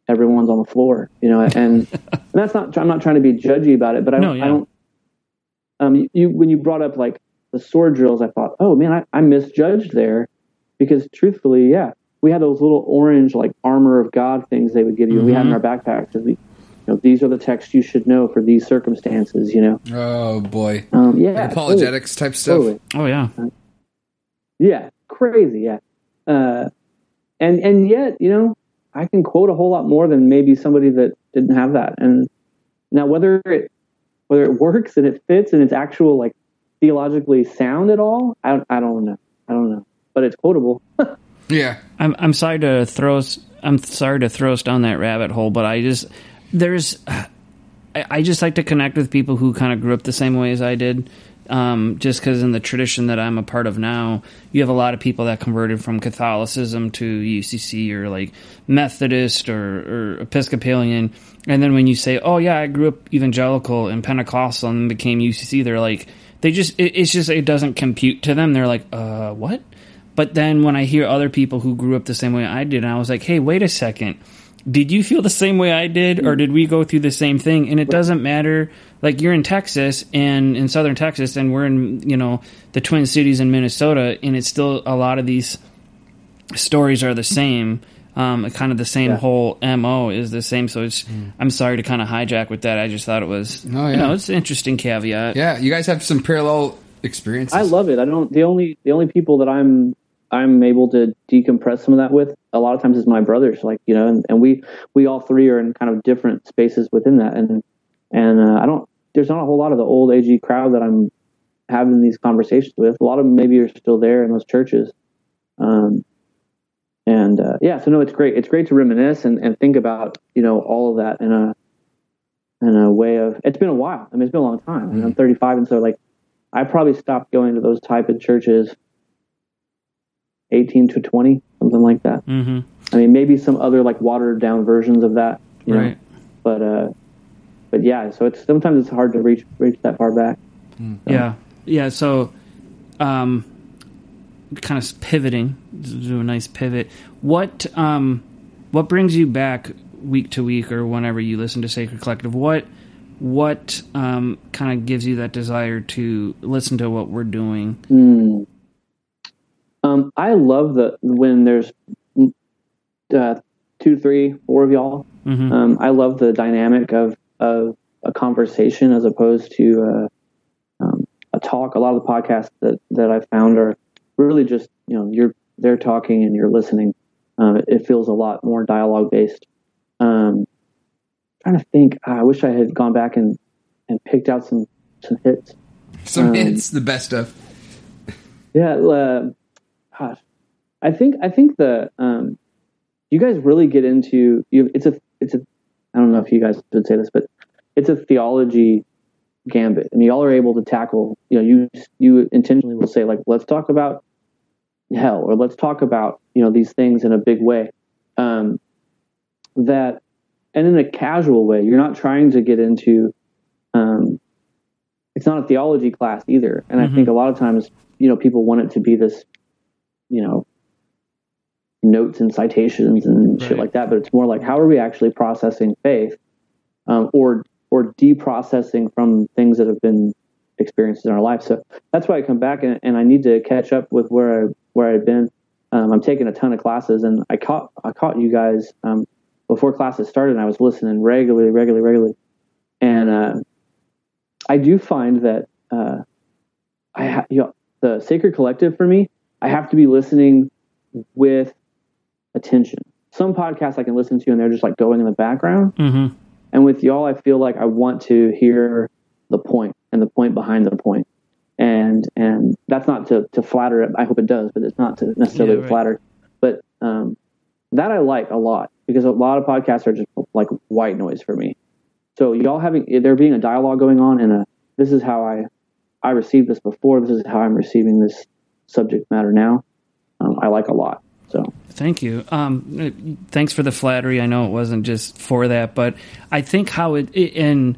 everyone's on the floor. You know, and, and that's not. I'm not trying to be judgy about it, but I, no, yeah. I don't um, you when you brought up like the sword drills, I thought, oh man, I, I misjudged there because truthfully, yeah, we had those little orange like armor of God things they would give you. Mm-hmm. We had in our backpacks. We, you know, these are the texts you should know for these circumstances. You know. Oh boy. Um, yeah. apologetics totally. type stuff. Totally. Oh yeah. Uh, yeah, crazy. Yeah. Uh, and and yet, you know, I can quote a whole lot more than maybe somebody that didn't have that. And now, whether it whether it works and it fits and it's actual like theologically sound at all, I, I don't know. I don't know, but it's quotable. yeah, I'm I'm sorry to throw us. I'm sorry to throw us down that rabbit hole, but I just there's I, just like to connect with people who kind of grew up the same way as I did. Um, just because in the tradition that I'm a part of now, you have a lot of people that converted from Catholicism to UCC or like Methodist or, or Episcopalian, and then when you say, "Oh yeah, I grew up evangelical and Pentecostal and became UCC," they're like, they just it, it's just it doesn't compute to them. They're like, "Uh, what?" But then when I hear other people who grew up the same way I did, and I was like, hey, wait a second. Did you feel the same way I did, or did we go through the same thing? And it doesn't matter. Like you're in Texas and in southern Texas, and we're in you know the Twin Cities in Minnesota, and it's still a lot of these stories are the same. Um, kind of the same Yeah. whole mo is the same. So it's. I'm sorry to kind of hijack with that. I just thought it was. Oh, You know, it's an interesting caveat. Yeah, you guys have some parallel experiences. I love it. I don't. The only the only people that I'm I'm able to decompress some of that with a lot of times it's my brothers. Like you know, and, and we we all three are in kind of different spaces within that, and and uh, I don't. There's not a whole lot of the old AG crowd that I'm having these conversations with. A lot of them maybe are still there in those churches. Um, and uh, yeah, so no, it's great. It's great to reminisce and, and think about you know all of that in a in a way of. It's been a while. I mean, it's been a long time. Mean, I'm 35, and so like I probably stopped going to those type of churches 18 to 20, something like that. Mm-hmm. I mean, maybe some other like watered down versions of that, you know. Right. But uh, but yeah, so it's sometimes it's hard to reach reach that far back. Yeah, yeah. So, um, kind of pivoting, do a nice pivot. What um, what brings you back week to week, or whenever you listen to Sacred Collective? What what um, kind of gives you that desire to listen to what we're doing? Hmm. Um, I love the when there's uh, two, three, four of y'all. Mhm. Um, I love the dynamic of of a conversation as opposed to uh, um, a talk. A lot of the podcasts that that I found are really just you know you're they're talking and you're listening. Um, it, it feels a lot more dialogue based. Um, trying to think. I wish I had gone back and and picked out some some hits. Some um, hits, the best of. Yeah, uh, gosh, I think I think the um, you guys really get into you. It's a it's a I don't know if you guys would say this, but it's a theology gambit, I mean, y'all are able to tackle. You know, you you intentionally will say like, let's talk about hell, or let's talk about you know these things in a big way. Um, that and in a casual way, you're not trying to get into. Um, it's not a theology class either, and I think a lot of times you know people want it to be this you know notes and citations and shit like that but it's more like how are we actually processing faith um, or or deprocessing from things that have been experienced in our life? So that's why i come back and, and i need to catch up with where i where i've been. Um, i'm taking a ton of classes and i caught i caught you guys um, before classes started and i was listening regularly regularly regularly. And uh, i do find that uh, i ha- you know, the sacred collective for me i have to be listening with attention some podcasts i can listen to and they're just like going in the background Mm-hmm. and with y'all i feel like i want to hear the point and the point behind the point. and and that's not to to flatter it i hope it does but it's not to necessarily Yeah, right. flatter but um that i like a lot because a lot of podcasts are just like white noise for me so y'all having there being a dialogue going on and a this is how i i received this before this is how i'm receiving this subject matter now um, i like a lot so Thank you. Um, thanks for the flattery. I know it wasn't just for that, but I think how it, it and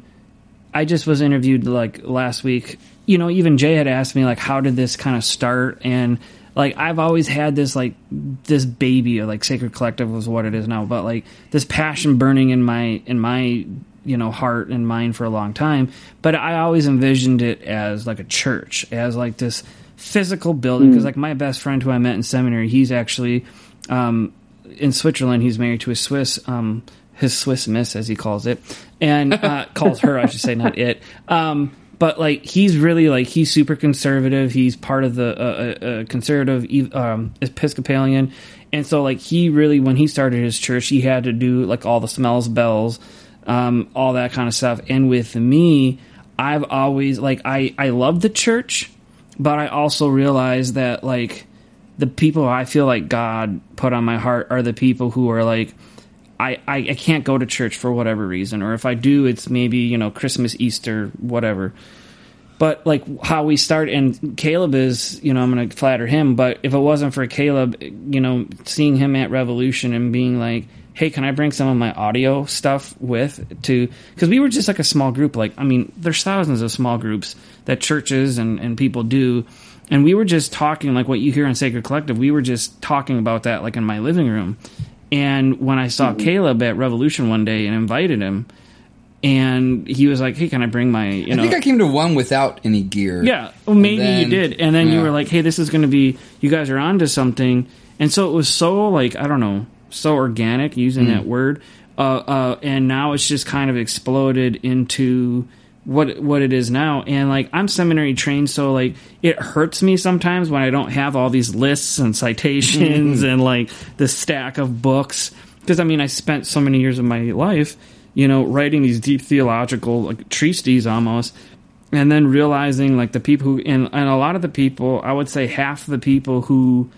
I just was interviewed like last week. You know, even Jay had asked me like, how did this kind of start? And like, I've always had this like this baby, like Sacred Collective was what it is now, but like this passion burning in my in my you know heart and mind for a long time. But I always envisioned it as like a church, as like this physical building. Because like my best friend who I met in seminary, he's actually um, in Switzerland. He's married to a Swiss, um, his Swiss Miss, as he calls it, and uh, calls her, I should say, not it. Um, but like he's really like he's super conservative. He's part of the uh, uh, uh, conservative um, Episcopalian, and so like he really when he started his church, he had to do like all the smells bells, um, all that kind of stuff. And with me, I've always like I I love the church, but I also realize that like the people I feel like God put on my heart are the people who are like I, I, I can't go to church for whatever reason, or if I do, it's maybe you know Christmas, Easter, whatever. But like how we start, and Caleb is, you know, I'm to flatter him. But if it wasn't for Caleb, you know, seeing him at Revolution and being like, "Hey, can I bring some of my audio stuff with to?" Because we were just like a small group. Like, I mean, there's thousands of small groups that churches and and people do, And we were just talking like what you hear on Sacred Collective. We were just talking about that like in my living room. And when I saw Mm-hmm. Caleb at Revolution one day and invited him, and he was like, "Hey, can I bring my you I think I came to one without any gear. Yeah, well, maybe then- you did, and then you were like, "Hey, this is going to be you guys are onto something," and so it was so like I don't know, so organic using Hmm. that word, uh, uh, and now it's just kind of exploded into what what it is now. And like I'm seminary trained, so like it hurts me sometimes when I don't have all these lists and citations and like the stack of books because I mean I spent so many years of my life, you know, writing these deep theological like treatises almost and then realizing like the people who and, and a lot of the people i would say half the people who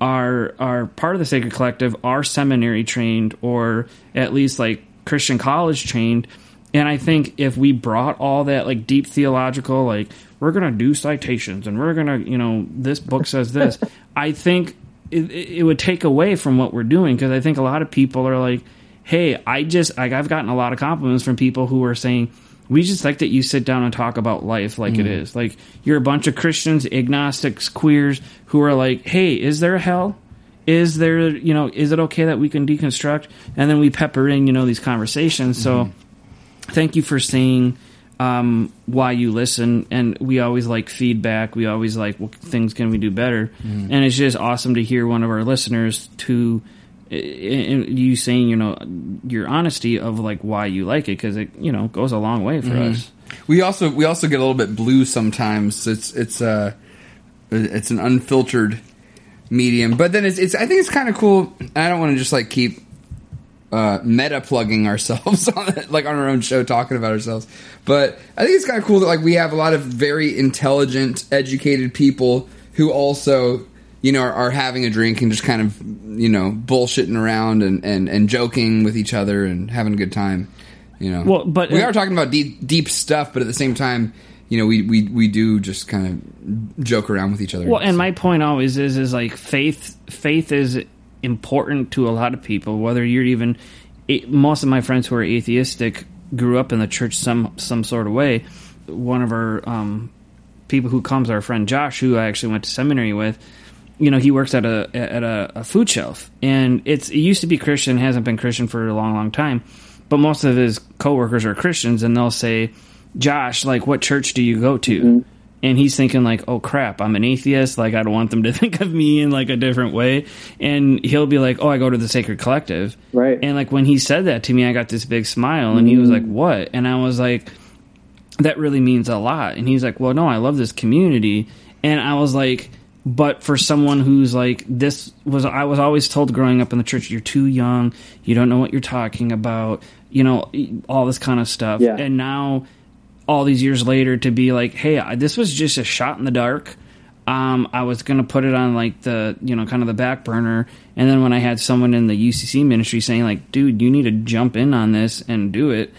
are are part of the sacred collective are seminary trained or at least like christian college trained. And i think if we brought all that like deep theological like we're gonna do citations and we're gonna you know this book says this i think it, it would take away from what we're doing because i think a lot of people are like hey i just like i've gotten a lot of compliments from people who are saying we just like that you sit down and talk about life like it mm. is. Like you're a bunch of Christians, agnostics, queers who are like, "Hey, is there a hell? Is there, you know, is it okay that we can deconstruct?" And then we pepper in, you know, these conversations. So, mm-hmm. thank you for saying um, why you listen. And we always like feedback. We always like what things can we do better. Mm-hmm. And it's just awesome to hear one of our listeners to and you saying you know your honesty of like why you like it because it you know goes a long way for us We also we also get a little bit blue sometimes. It's it's uh it's an unfiltered medium, but then it's, it's I think it's kind of cool. I don't want to just like keep uh, meta plugging ourselves on it, like on our own show talking about ourselves. But I think it's kind of cool that like we have a lot of very intelligent, educated people who also you know are, are having a drink and just kind of you know bullshitting around and, and and joking with each other and having a good time. You know, Well, but- we are talking about deep deep stuff, but at the same time. You know, we, we, we do just kind of joke around with each other. well and my point always is is like faith faith is important to a lot of people whether you're even most of my friends who are atheistic grew up in the church some some sort of way one of our um, people who comes our friend josh who i actually went to seminary with you know he works at a at a, a food shelf. And it's it used to be christian hasn't been christian for a long long time. But most of his coworkers are christians and they'll say josh like what church do you go to? Mm-hmm. And he's thinking like oh crap i'm an atheist. Like i don't want them to think of me in like a different way. And he'll be like oh i go to the sacred collective. Right. and like when he said that to me i got this big smile and he was mm-hmm. like what? And i was like that really means a lot. And he's like, well, no, I love this community. And I was like, but for someone who's like, this was, I was always told growing up in the church, you're too young, you don't know what you're talking about, you know, all this kind of stuff. Yeah. And now, all these years later, to be like, hey, I, this was just a shot in the dark. Um, I was gonna put it on like the you know kind of the back burner, and then when I had someone in the UCC ministry saying like, "Dude, you need to jump in on this and do it,"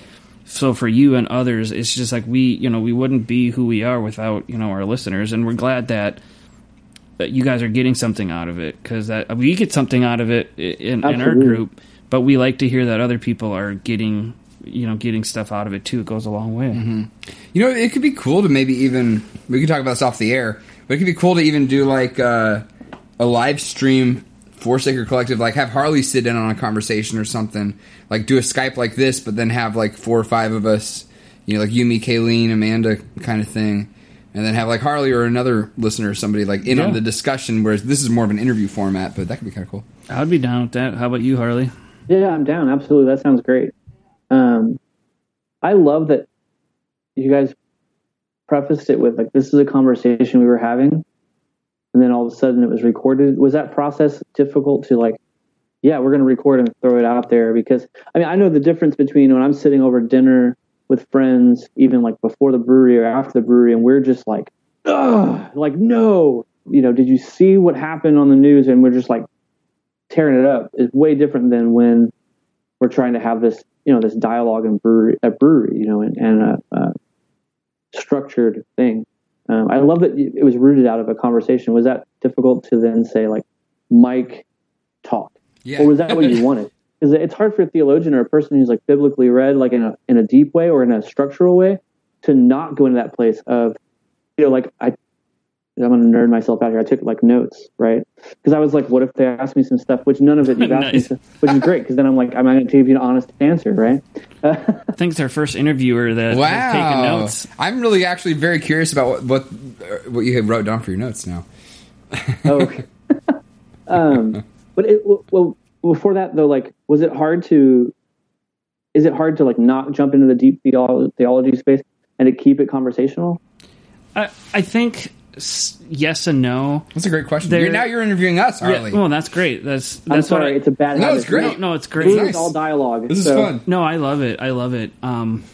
so for you and others it's just like we you know we wouldn't be who we are without you know our listeners and we're glad that that you guys are getting something out of it because that we get something out of it in, in our group but we like to hear that other people are getting you know getting stuff out of it too. It goes a long way. You know, it could be cool to maybe even we could talk about this off the air, but it could be cool to even do like uh, a live stream for Sacred Collective, like have Harley sit in on a conversation or something, like do a Skype like this, but then have like four or five of us, you know, like you, me, Kayleen, Amanda, kind of thing, and then have like Harley or another listener or somebody like in on the discussion. Whereas this is more of an interview format, but that could be kind of cool. i'd be down with that how about you harley Yeah, I'm down. Absolutely. That sounds great. Um, I love that you guys prefaced it with like, this is a conversation we were having. And then all of a sudden it was recorded. Was that process difficult to like, yeah, we're going to record and throw it out there? Because I mean, I know the difference between when I'm sitting over dinner with friends, even like before the brewery or after the brewery, and we're just like, ugh, like, no, you know, did you see what happened on the news? And we're just like, tearing it up It's way different than when we're trying to have this, you know, this dialogue in brewery, a brewery, you know, and, and a, a structured thing. Um, I love that it was rooted out of a conversation. Was that difficult to then say like, Mike, talk, Yeah. or was that what you wanted? Because it's hard for a theologian or a person who's like biblically read, like in a in a deep way or in a structural way, to not go into that place of, you know, like I I'm gonna nerd myself out here. I took like notes, right? Because I was like, what if they ask me some stuff, which none of it you've asked Nice. me, which is great. Because then I'm like, I'm gonna give you an honest answer, right? I think it's our first interviewer that has taken notes. I'm really actually very curious about what what, uh, what you had wrote down for your notes now. Oh, okay. um, but it, well, before that though, like, was it hard to? Is it hard to like not jump into the deep theology space and to keep it conversational? I, I think yes and no. That's a great question. There- You're, now you're interviewing us, Yeah, well, that's great. That's I'm that's what sorry, I, it's a bad. No, habit. it's great. No, no, it's great. is nice. all dialogue. this is fun. No, I love it. I love it. Um,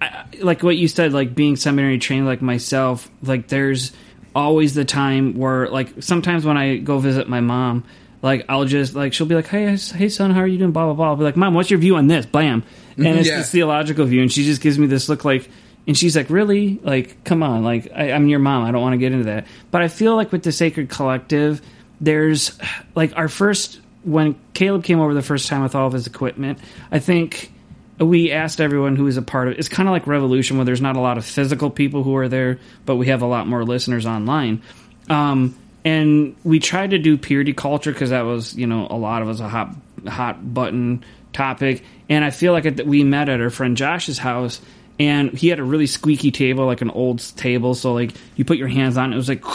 I, I- like what you said, like being seminary trained, like myself. Like there's always the time where, like, sometimes when I go visit my mom, like I'll just like she'll be like, "Hey, hey, son, how are you doing?" Blah blah blah. I'll be like, "Mom, what's your view on this?" Blam, and it's Yeah. this theological view, and she just gives me this look like. And she's like, "Really? Like, come on! Like, I, I'm your mom. I don't want to get into that." But I feel like with the Sacred Collective, there's like our first when Caleb came over the first time with all of his equipment. I think we asked everyone who was a part of it. It's kind of like Revolution, where there's not a lot of physical people who are there, but we have a lot more listeners online. Um, and we tried to do purity culture because that was, you know, a lot of us a hot hot button topic. And I feel like it, we met at our friend Josh's house, and he had a really squeaky table, like an old table. So like you put your hands on, it, it was like.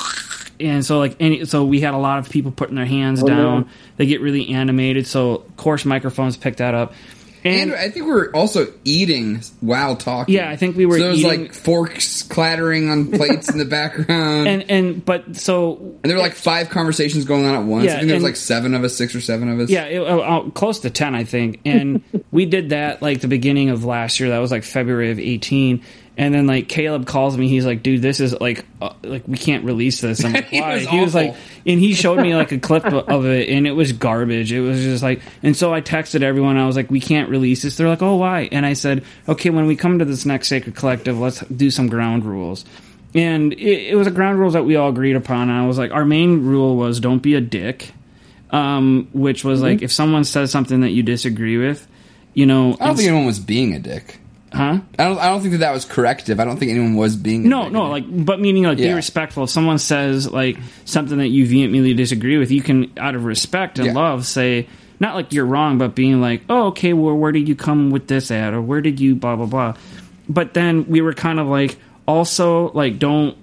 And so, like, any, so we had a lot of people putting their hands Oh, down. no. They get really animated. So, of course, microphones picked that up. And I think we were also eating while talking. Yeah, I think we were So there was eating- like forks clattering on plates in the background. And, and and but so and there were like five conversations going on at once. Yeah, I think there was like seven of us, six or seven of us. yeah it, uh, uh, close to 10 i think and we did that like the beginning of last year that was like february of 18 and then like caleb calls me. He's like dude this is like uh, like we can't release this. I'm like why? was he was awful. like and he showed me like a clip of- it and it was garbage. It was just like and so i texted everyone. I was like we can't release this. They're like oh why? And i said okay when we come to this next sacred collective let's do some ground rules. And it, it was a ground rules that we all agreed upon. And i was like our main rule was don't be a dick um, which was like if someone says something that you disagree with, you know, I don't think anyone was being a dick. Huh? I don't. I don't think that that was corrective. I don't think anyone was being. No, dick. no, like, but meaning like be respectful. If someone says like something that you vehemently disagree with, you can, out of respect and Yeah. love, say not like you're wrong, but being like, oh, okay, well, where did you come with this at, or where did you blah blah blah. But then we were kind of like, also like, don't.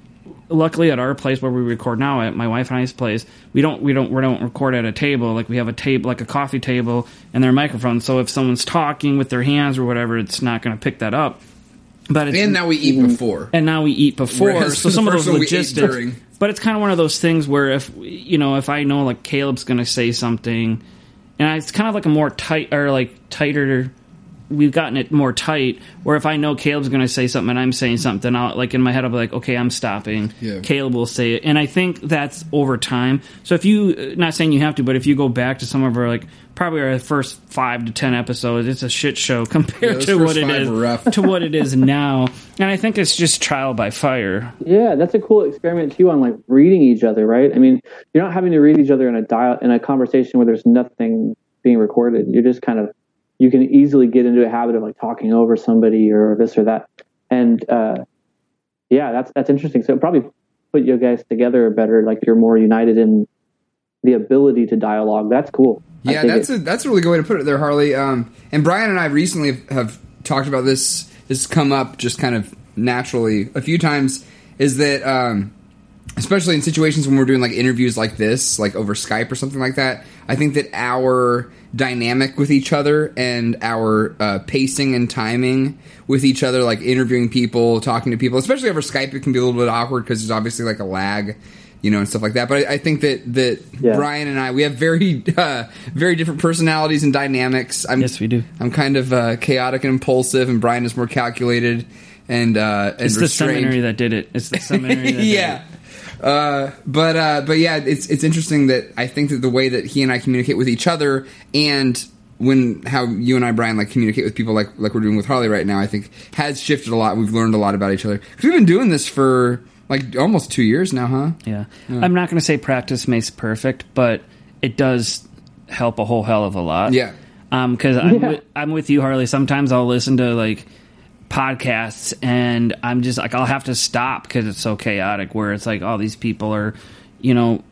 Luckily, at our place where we record now, at my wife and I's place, we don't we don't we don't record at a table. Like we have a table, like a coffee table, and their microphone. So if someone's talking with their hands or whatever, it's not going to pick that up. But it's, And now we eat before. and now we eat before. Whereas so some of those one we ate logistics. But it's kind of one of those things where if you know if I know like Caleb's going to say something, and it's kind of like a more tight or like tighter. We've gotten it more tight. Where if I know Caleb's going to say something and I'm saying something, I'll like in my head I'll be like, okay, I'm stopping. Yeah. Caleb will say it, and I think that's over time. So if you, uh, not saying you have to, but if you go back to some of our like probably our first five to ten episodes, it's a shit show compared those to what it five is were rough. to what it is now. And I think it's just trial by fire. Yeah, that's a cool experiment too on like reading each other, right? I mean, you're not having to read each other in a dial in a conversation where there's nothing being recorded. You're just kind of you can easily get into a habit of like talking over somebody or this or that. And uh, yeah, that's that's interesting. So it probably put you guys together better. Like you're more united in the ability to dialogue. That's cool. Yeah, that's it. a that's a really good way to put it there, Harley. Um, and Brien and I recently have, have talked about this. This has come up just kind of naturally a few times. Is that um, especially in situations when we're doing like interviews like this, like over Skype or something like that. I think that our dynamic with each other and our uh, pacing and timing with each other, like interviewing people, talking to people, especially over Skype, it can be a little bit awkward because there's obviously like a lag, you know, and stuff like that. But I, I think that that Yeah. Brien and I, we have very uh, very different personalities and dynamics. I'm, Yes, we do. I'm kind of uh, chaotic and impulsive, and Brien is more calculated and uh, and It's the restrained. seminary that did it. It's the seminary that did yeah. It. Uh, but uh, but yeah, it's it's interesting that I think that the way that he and I communicate with each other and when how you and I Brien like communicate with people like like we're doing with Harley right now, I think has shifted a lot. We've learned a lot about each other because we've been doing this for like almost two years now, huh? Yeah. I'm not going to say practice makes perfect, but it does help a whole hell of a lot. Yeah. Um, cause I'm, Yeah. with, I'm with you, Harley. Sometimes I'll listen to like, podcasts and I'm just like I'll have to stop because it's so chaotic where it's like all these people are you know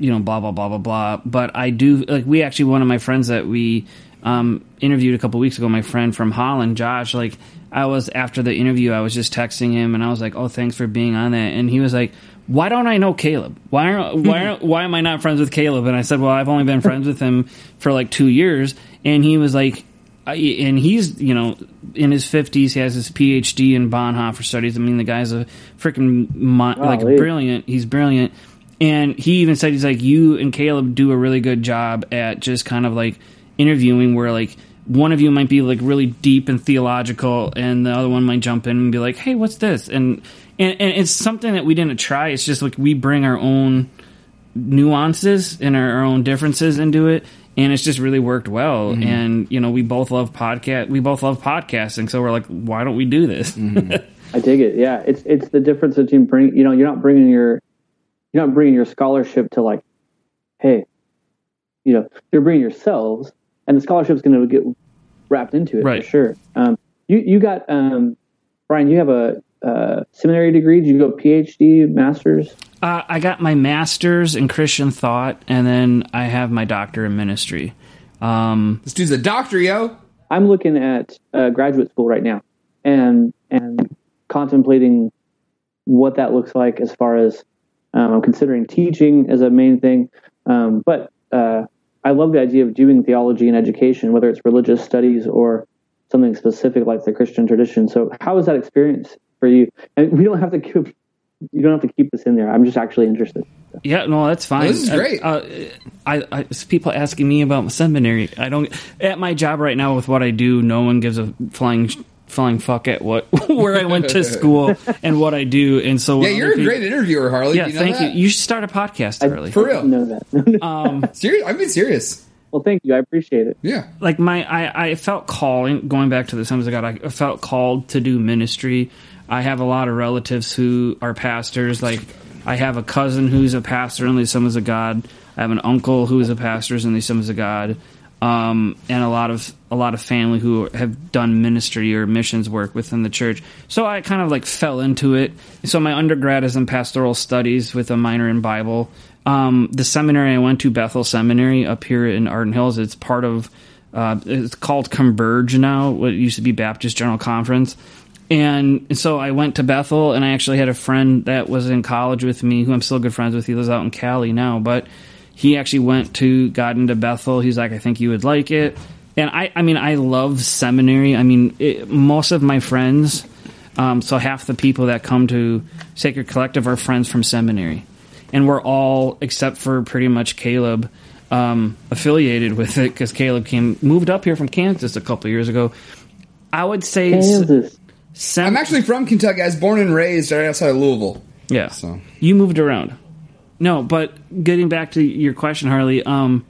you know blah blah blah blah blah but I do like we actually one of my friends that we um, interviewed a couple weeks ago my friend from Holland Josh like I was after the interview I was just texting him and I was like oh thanks for being on that and he was like why don't I know Caleb? Why are, why are, why am I not friends with Caleb? And I said, well, I've only been friends with him for like two years, and he was like, I, and he's you know in his fifties. He has his PhD in Bonhoeffer studies. I mean, the guy's a freaking mo- like Golly. brilliant. He's brilliant, and he even said he's like you and Caleb do a really good job at just kind of like interviewing where like one of you might be like really deep and theological, and the other one might jump in and be like, "Hey, what's this?" and and, and it's something that we didn't try. It's just like we bring our own nuances and our, our own differences into it and it's just really worked well and you know we both love podcast we both love podcasting so we're like why don't we do this I dig it. Yeah, it's it's the difference between bring. You know, you're not bringing your you're not bringing your scholarship to like, hey, you know, you're bringing yourselves, and the scholarship's going to get wrapped into it Right. for sure. Um, you you got um, Brien. You have a, uh seminary degree. Did you go PhD, masters? Uh, i got my master's in christian thought and then i have my doctor in ministry um, This dude's a doctor, yo. I'm looking at uh, graduate school right now, and and contemplating what that looks like as far as um, I'm considering teaching as a main thing. Um, but uh, I love the idea of doing theology and education, whether it's religious studies or something specific like the Christian tradition. So, how was that experience for you? And we don't have to keep you don't have to keep this in there. I'm just actually interested. Yeah, no, that's fine. This is great. Uh, I, I, it's people asking me about seminary. I don't at my job right now with what I do. No one gives a flying flying fuck at what where I went to school and what I do. And so Yeah, you're a people- great interviewer, Harley. Yeah, you know thank that? you. You should start a podcast, I Harley. For real. didn't know that. Um, Serious? I'm being serious. well, thank you. I appreciate it. Yeah. like my I, I felt calling going back to the Sons of God I felt called to do ministry. I have a lot of relatives who are pastors. Like I have a cousin who's a pastor in the Assemblies a God. I have an uncle who is a pastor in the Assemblies a God. Um, and a lot of a lot of family who have done ministry or missions work within the church. So I kind of like fell into it. So my undergrad is in pastoral studies with a minor in Bible. Um, the seminary I went to, Bethel Seminary, up here in Arden Hills, it's part of uh, it's called Converge now. What used to be Baptist General Conference. And so I went to Bethel, and I actually had a friend that was in college with me, who I'm still good friends with. He lives out in Cali now, but he actually went to got into Bethel. He's like, I think you would like it. And I, I mean, I love seminary. I mean, it, most of my friends, um, so half the people that come to Sacred Collective are friends from seminary, and we're all except for pretty much Caleb um, affiliated with it because Caleb came moved up here from Kansas a couple years ago. I would say Kansas. Sem- I'm actually from Kentucky. I was born and raised right outside of Louisville. yeah. So You moved around. No, but getting back to your question, Harley, um,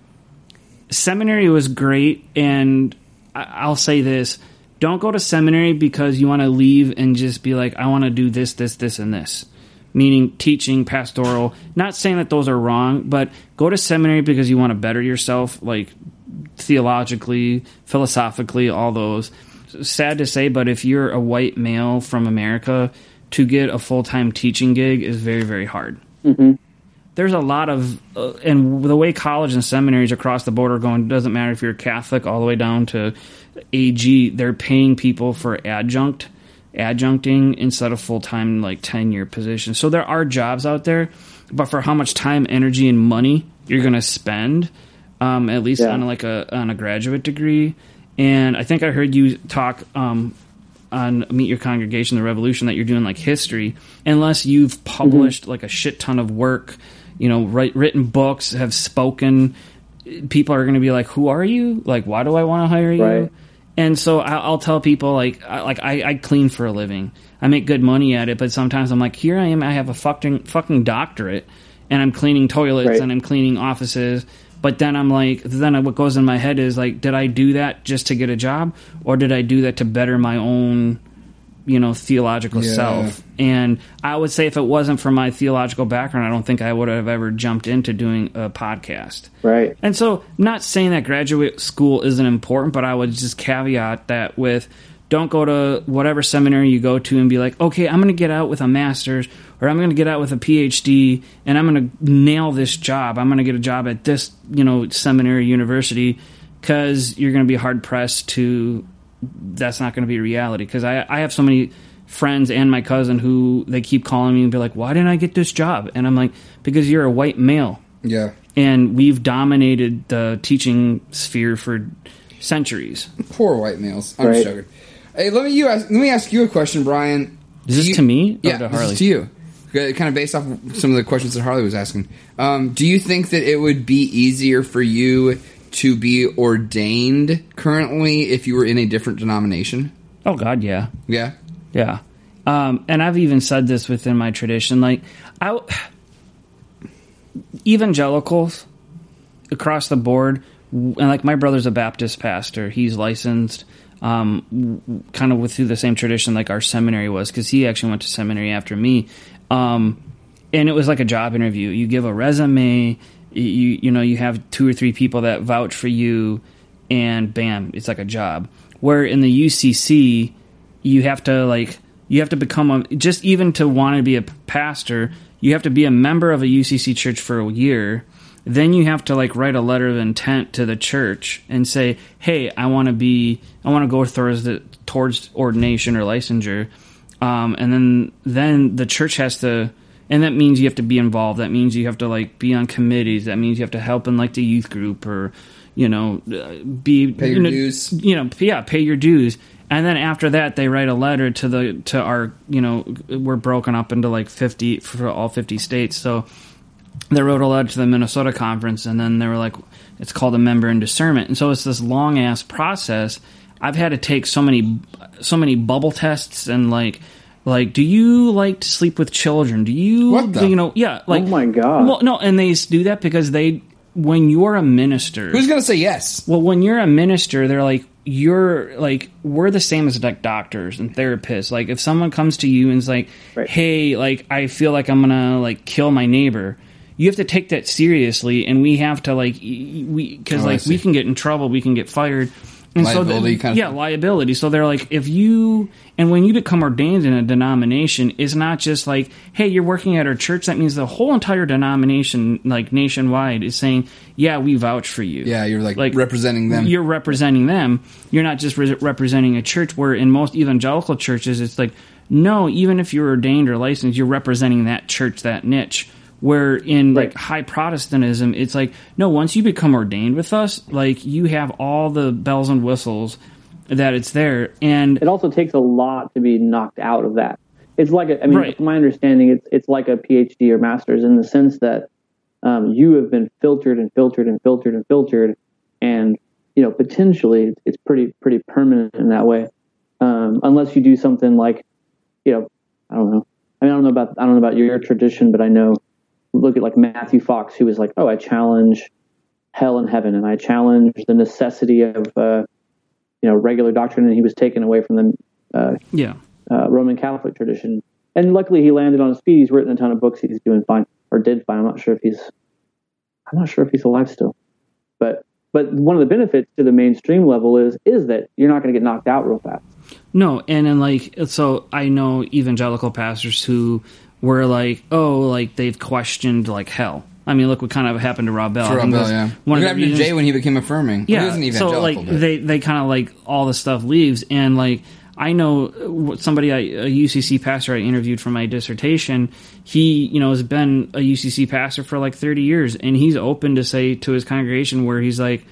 seminary was great, and I- I'll say this: don't go to seminary because you want to leave and just be like, I want to do this, this, this, and this. Meaning teaching, pastoral. Not saying that those are wrong, but go to seminary because you want to better yourself, like theologically, philosophically, all those. Sad to say, but if you're a white male from America, to get a full time teaching gig is very, very hard. There's a lot of uh, and the way college and seminaries across the board are going doesn't matter if you're Catholic all the way down to AG they're paying people for adjunct adjuncting instead of full-time like tenure positions. So there are jobs out there but for how much time energy and money you're going to spend um, at least Yeah. on like a on a graduate degree and I think I heard you talk um, on Meet Your Congregation, the Revolution, that you're doing like history, unless you've published like a shit ton of work, you know, write, written books, have spoken, people are going to be like, "Who are you? Like, why do I want to hire you?" Right. And so I- I'll tell people like, I, like I, I clean for a living. I make good money at it, but sometimes I'm like, here I am. I have a fucking fucking doctorate, and I'm cleaning toilets Right. and I'm cleaning offices. But then I'm like, then what goes in my head is like, did I do that just to get a job, or did I do that to better my own, you know, theological Yeah. self? And I would say if it wasn't for my theological background, I don't think I would have ever jumped into doing a podcast. Right. And so, not saying that graduate school isn't important, but I would just caveat that with don't go to whatever seminary you go to and be like, okay, I'm going to get out with a master's or I'm going to get out with a PhD and I'm going to nail this job. I'm going to get a job at this, you know, seminary university because you're going to be hard pressed to. That's not going to be reality because I, I have so many friends and my cousin who they keep calling me and be like, why didn't I get this job? And I'm like, because you're a white male Yeah. and we've dominated the teaching sphere for centuries. Poor white males. I'm Right. just joking. Hey, let me you ask, let me ask you a question, Brien. Do this you- to me or Yeah, to this is Harley? to you. Kind of based off of some of the questions that Harley was asking. Um, do you think that it would be easier for you to be ordained currently if you were in a different denomination? Oh God, yeah, Yeah. yeah. Um, and I've even said this within my tradition, like I, evangelicals across the board, and like my brother's a Baptist pastor. He's licensed, um, kind of with through the same tradition like our seminary was, because he actually went to seminary after me. Um, and it was like a job interview. You give a resume, you you know you have two or three people that vouch for you, and bam, it's like a job. Where in the UCC, you have to like you have to become a just even to want to be a pastor, you have to be a member of a UCC church for a year. Then you have to like write a letter of intent to the church and say, "Hey, I want to be, I want to go towards the towards ordination or licensure." Um, and then then the church has to and that means you have to be involved that means you have to like be on committees that means you have to help in like the youth group or you know be Pay your you know, dues. you know yeah pay your dues and then after that they write a letter to the to our you know we're broken up into like 50 for all 50 states so they wrote a letter to the Minnesota conference, and then they were like, it's called a member in discernment, and so it's this long ass process. I've had to take so many, so many bubble tests and like, like, do you like to sleep with children? Do you, you know, yeah, oh like, Oh my God. Well, no, and they do that because they, when you're a minister, Who's gonna say yes? well, when you're a minister, they're like, you're like, we're the same as like doctors and therapists. Like, if someone comes to you and is like, Right. hey, like, I feel like I'm gonna like kill my neighbor, you have to take that seriously, and we have to like, we because Oh, like we can get in trouble, we can get fired. And Liability so, kind of yeah, thing. liability. So they're like, if you and when you become ordained in a denomination, it's not just like, hey, you're working at our church. That means the whole entire denomination, like nationwide, is saying, yeah, we vouch for you. Yeah, you're like, representing them. You're representing them. You're not just re- representing a church. Where in most evangelical churches, it's like, no, even if you're ordained or licensed, you're representing that church, that niche. Where in like high Protestantism, it's like, no, once you become ordained with us, like you have all the bells and whistles that it's there. And it also takes a lot to be knocked out of that. It's like a, I mean, Right. from my understanding, it's it's like a PhD or master's in the sense that um, you have been filtered and filtered and filtered and filtered, and you know potentially it's pretty pretty permanent in that way, um, unless you do something like, you know, I don't know. I mean, I don't know about I don't know about your tradition, but I know look at like Matthew Fox, who was like, oh, I challenge hell and heaven, and I challenge the necessity of uh, you know regular doctrine, and he was taken away from the uh, yeah, uh, Roman Catholic tradition. And luckily, he landed on his feet. He's written a ton of books. He's doing fine, or did fine. I'm not sure if he's, I'm not sure if he's alive still. But but one of the benefits to the mainstream level is is that you're not going to get knocked out real fast. No, and then like so I know evangelical pastors who were like, oh, like they've questioned like hell. I mean, look what kind of happened to Rob Bell. Rob Bell, yeah. One What of happened to Jay when he became affirming? Well, he was an so evangelical. like but- they they kind of like all the stuff leaves and like I know uh, somebody a UCC pastor I interviewed for my dissertation. He you know has been a UCC pastor for like thirty years and he's open to say to his congregation where he's like.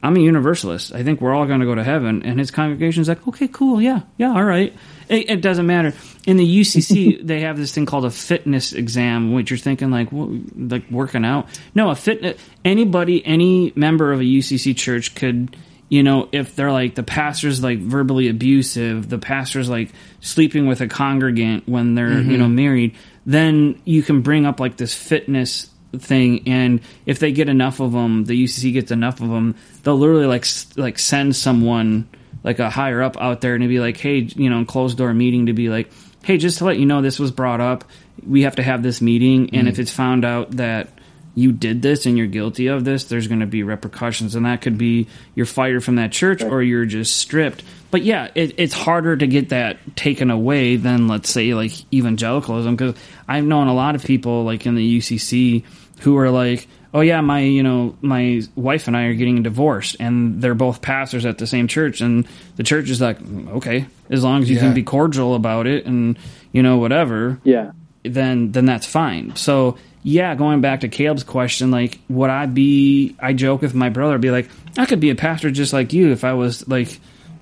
I'm a universalist. I think we're all going to go to heaven. And his congregation's like, okay, cool. Yeah. Yeah. All right. It, it doesn't matter. In the UCC, they have this thing called a fitness exam, which you're thinking like, what, like working out. No, a fitness, anybody, any member of a UCC church could, you know, if they're like the pastor's like verbally abusive, the pastor's like sleeping with a congregant when they're, you mm-hmm. know, married, then you can bring up like this fitness thing and if they get enough of them the UCC gets enough of them they'll literally like like send someone like a higher up out there and to be like hey you know closed door meeting to be like hey just to let you know this was brought up we have to have this meeting. And if mm. it's found out that you did this and you're guilty of this, there's going to be repercussions, and that could be you're fired from that church or you're just stripped. But yeah, it, it's harder to get that taken away than let's say like evangelicalism. Because I've known a lot of people like in the UCC who are like, oh yeah, my you know my wife and I are getting divorced, and they're both pastors at the same church, and the church is like, mm, okay, as long as you Yeah. can be cordial about it, and you know whatever, Yeah. then then that's fine. So yeah, going back to Caleb's question, like would I be? I joke with my brother, be like, I could be a pastor just like you if I was like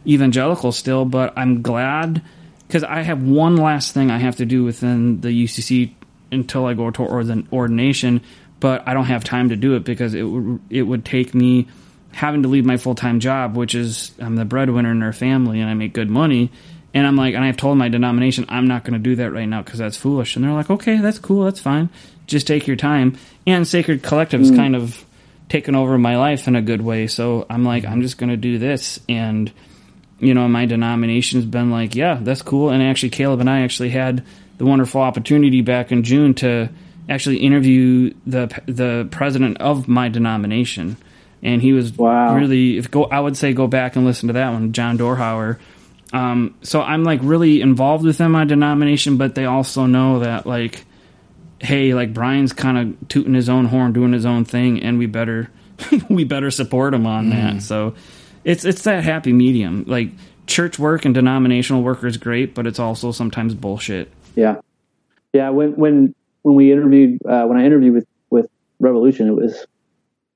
evangelical still, but I'm glad because I have one last thing I have to do within the UCC until I go to ord- ordination, but I don't have time to do it because it would it would take me having to leave my full time job, which is I'm the breadwinner in our family and I make good money. And I'm like, and I've told my denomination I'm not going to do that right now because that's foolish. And they're like, okay, that's cool, that's fine. Just take your time. And Sacred Collective is hmm. kind of taken over my life in a good way. So I'm like, I'm just going to do this. And you know, my denomination's been like, yeah, that's cool. And actually, Caleb and I actually had the wonderful opportunity back in June to actually interview the the president of my denomination, and he was Wow. really. If go, I would say go back and listen to that one, John Dorhauer. Um, so I'm like really involved within my denomination, but they also know that like, hey, like Brien's kind of tooting his own horn, doing his own thing, and we better we better support him on that. So it's it's that happy medium. Like church work and denominational work is great, but it's also sometimes bullshit. Yeah, yeah. When when when we interviewed uh, when I interviewed with with Revolution, it was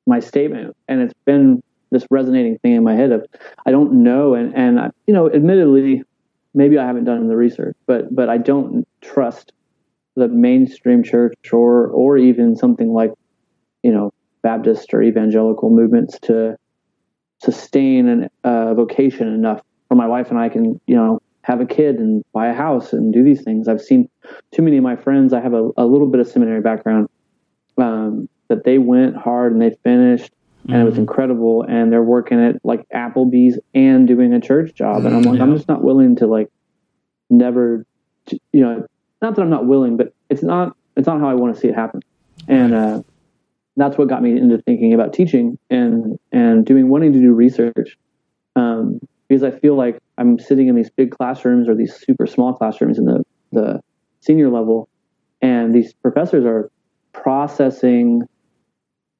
my statement, and it's been this resonating thing in my head of I don't know, and and I, you know, admittedly, maybe I haven't done the research, but but I don't trust the mainstream church or or even something like you know Baptist or evangelical movements to sustain a uh, vocation enough for my wife and I can you know have a kid and buy a house and do these things. I've seen too many of my friends. I have a, a little bit of seminary background um, that they went hard and they finished and it was incredible and they're working at like Applebee's and doing a church job and I'm like I'm just not willing to like never you know not that I'm not willing but it's not it's not how I want to see it happen and uh, that's what got me into thinking about teaching and and doing wanting to do research um, because I feel like I'm sitting in these big classrooms or these super small classrooms in the the senior level and these professors are processing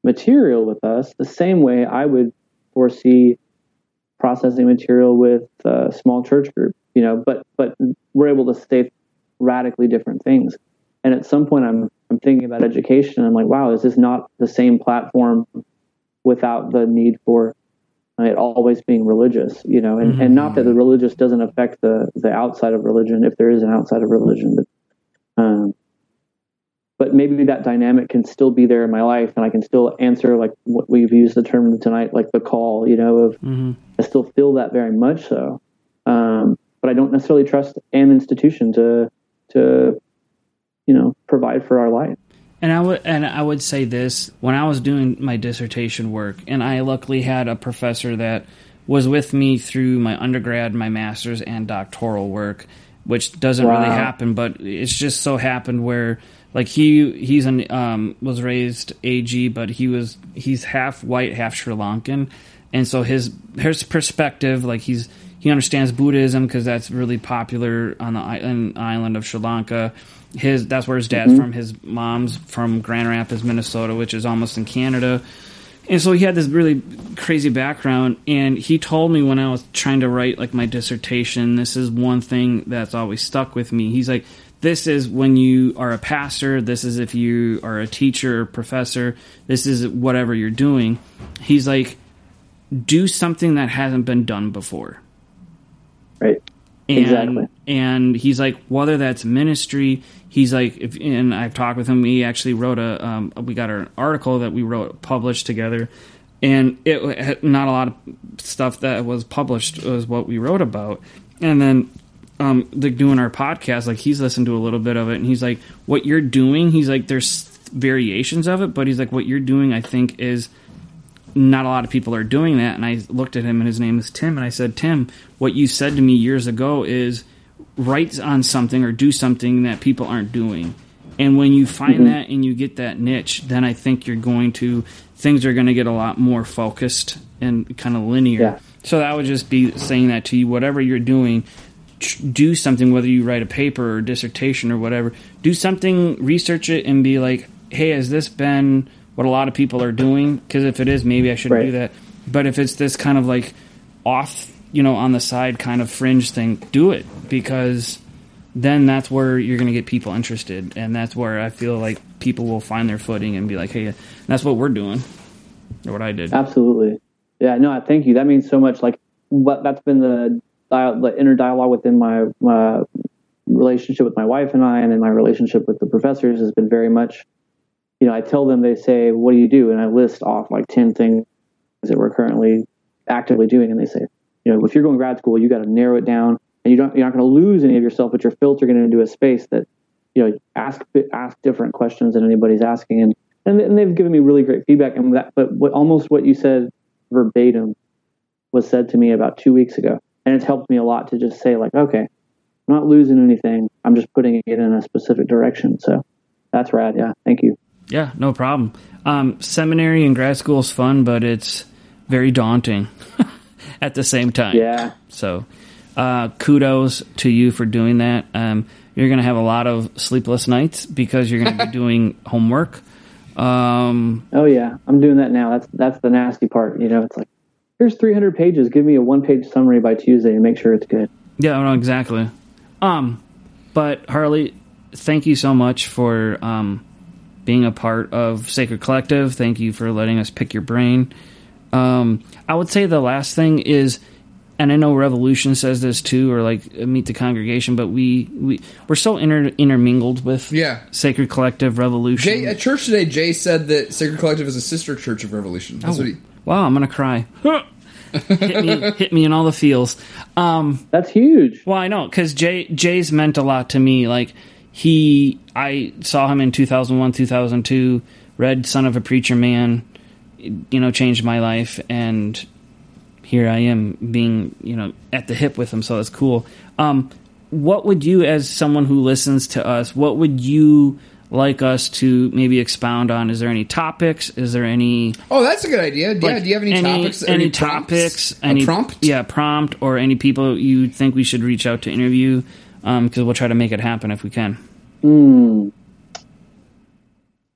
material with us the same way I would foresee processing material with a small church group, you know, but but we're able to say radically different things. And at some point I'm I'm thinking about education and I'm like, wow, is this not the same platform without the need for it always being religious, you know, and, and not that the religious doesn't affect the the outside of religion if there is an outside of religion, but um, but maybe that dynamic can still be there in my life and I can still answer like what we've used the term tonight, like the call, you know, of mm-hmm. I still feel that very much so. Um, but I don't necessarily trust an institution to, to, you know, provide for our life. And I would and I would say this when I was doing my dissertation work, and I luckily had a professor that was with me through my undergrad, my master's, and doctoral work, which doesn't really happen, but it's just so happened where like he he's an um was raised AG, but he was he's half white, half Sri Lankan, and so his his perspective, like he's he understands Buddhism because that's really popular on the island, island of Sri Lanka. His that's where his dad's mm-hmm. from. His mom's from Grand Rapids, Minnesota, which is almost in Canada. And so he had this really crazy background, and he told me when I was trying to write like my dissertation, this is one thing that's always stuck with me. He's like, "This is when you are a pastor. This is if you are a teacher or professor. This is whatever you're doing." He's like, "Do something that hasn't been done before." Right. and Exactly. and he's like whether that's ministry he's like if and i've talked with him he actually wrote a um, we got an article that we wrote published together. And it not a lot of stuff that was published was what we wrote about. And then um doing our podcast like he's listened to a little bit of it and he's like what you're doing he's like there's variations of it but he's like what you're doing i think is not a lot of people are doing that. And I looked at him, and his name is Tim, and I said, Tim, what you said to me years ago is write on something or do something that people aren't doing. And when you find Mm-hmm. that and you get that niche, then I think you're going to things are going to get a lot more focused and kind of linear. Yeah. So that would just be saying that to you. Whatever you're doing, tr- do something. Whether you write a paper or dissertation or whatever, do something. Research it and be like, "Hey, has this been what a lot of people are doing? Because if it is, maybe I shouldn't Right. do that. But if it's this kind of like off, you know, on the side kind of fringe thing, do it because then that's where you're going to get people interested, and that's where I feel like people will find their footing and be like, "Hey, that's what we're doing." Or what I did. Absolutely. Yeah, no, thank you. That means so much. Like what that's been the the inner dialogue within my relationship with my wife and I, and in my relationship with the professors has been very much. You know, I tell them, they say, "What do you do?" And I list off like ten things that we're currently actively doing, and they say, "You know, if you're going grad school, you got to narrow it down, and you don't you're not going to lose any of yourself, but you're filtering into a space that you know ask ask different questions than anybody's asking." And and, and they've given me really great feedback. And that, but what almost what you said verbatim was said to me about two weeks ago, and it's helped me a lot to just say like, okay, I'm not losing anything. I'm just putting it in a specific direction. So that's rad. Yeah, thank you. Yeah, no problem. Um, seminary and grad school is fun, but it's very daunting at the same time. Yeah, So, uh, kudos to you for doing that. Um, you're going to have a lot of sleepless nights because you're going to be doing homework. Um, oh yeah, I'm doing that now. That's that's the nasty part. You know, it's like here's 300 pages. Give me a one page summary by Tuesday and make sure it's good. yeah, no, exactly. Um, but Harley, thank you so much for um, being a part of Sacred Collective. Thank you for letting us pick your brain. Um, I would say the last thing is, and I know Revolution says this too, or like Meet the Congregation, but we we we're so inter, intermingled with Yeah. Sacred Collective Revolution. Jay, at church today, Jay said that Sacred Collective is a sister church of Revolution. That's what he. wow, I'm gonna cry. hit me, hit me in all the feels. Um, That's huge. well, I know because Jay Jay's meant a lot to me. Like he, I saw him in 2001, 2002. Read Son of a Preacher Man, you know, changed my life, and here I am being, you know, at the hip with him. So that's cool. Um, what would you, as someone who listens to us, what would you like us to maybe expound on? Is there any topics? Is there any Oh, that's a good idea. yeah. Do you have any, topics? Any, or prompts? topics? A Any prompt? Yeah, prompt or any people you think we should reach out to interview? Because we'll try to make it happen if we can. Hmm.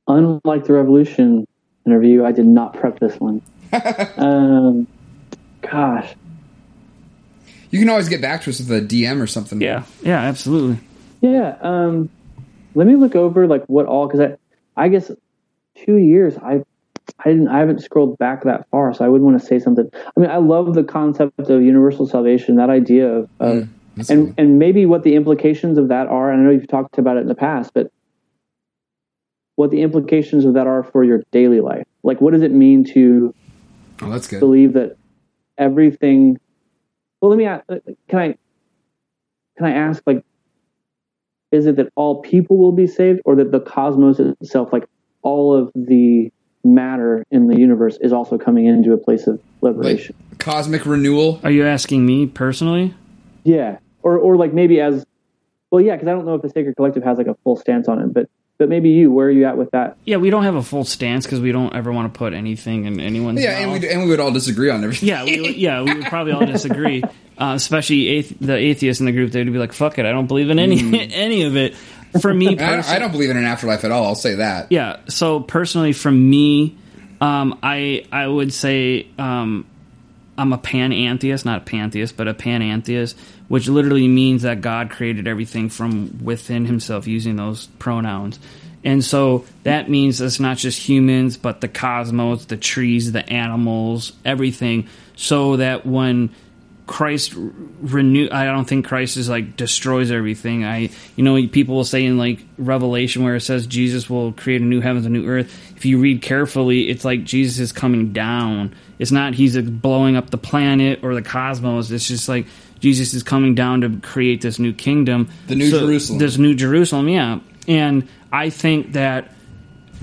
Unlike the Revolution interview, I did not prep this one. um, gosh. You can always get back to us with a DM or something. Yeah, yeah, absolutely. Yeah. Um, let me look over like what all because I, I guess two years I, I didn't I haven't scrolled back that far, so I wouldn't want to say something. I mean, I love the concept of universal salvation, that idea of, of That's and cool. and maybe what the implications of that are. And I know you've talked about it in the past, but what the implications of that are for your daily life. Like, what does it mean to Oh, that's good. believe that everything well let me ask uh, can i can i ask like is it that all people will be saved or that the cosmos itself like all of the matter in the universe is also coming into a place of Like liberation cosmic renewal. Are you asking me personally? yeah or or like maybe as well yeah because i don't know if the sacred collective has like a full stance on it but but maybe you where are you at with that Yeah, we don't have a full stance because we don't ever want to put anything in anyone's Yeah, and mouth. we and we would all disagree on everything. yeah, we would, yeah, we would probably all disagree. Uh, especially athe- the atheists in the group, they'd be like, "Fuck it, I don't believe in any any of it." For me, I, don't- personally, I don't believe in an afterlife at all. I'll say that. yeah so personally from me um, i i would say um, i'm a panentheist not a pantheist but a panentheist which literally means that god created everything from within himself using those pronouns and so that means it's not just humans but the cosmos the trees the animals everything so that when Christ renew. I don't think Christ is like destroys everything. I, you know, people will say in like Revelation where it says Jesus will create a new heavens, a new earth. If you read carefully, it's like Jesus is coming down. It's not he's blowing up the planet or the cosmos. It's just like Jesus is coming down to create this new kingdom, The New Jerusalem. This new Jerusalem, yeah. And I think that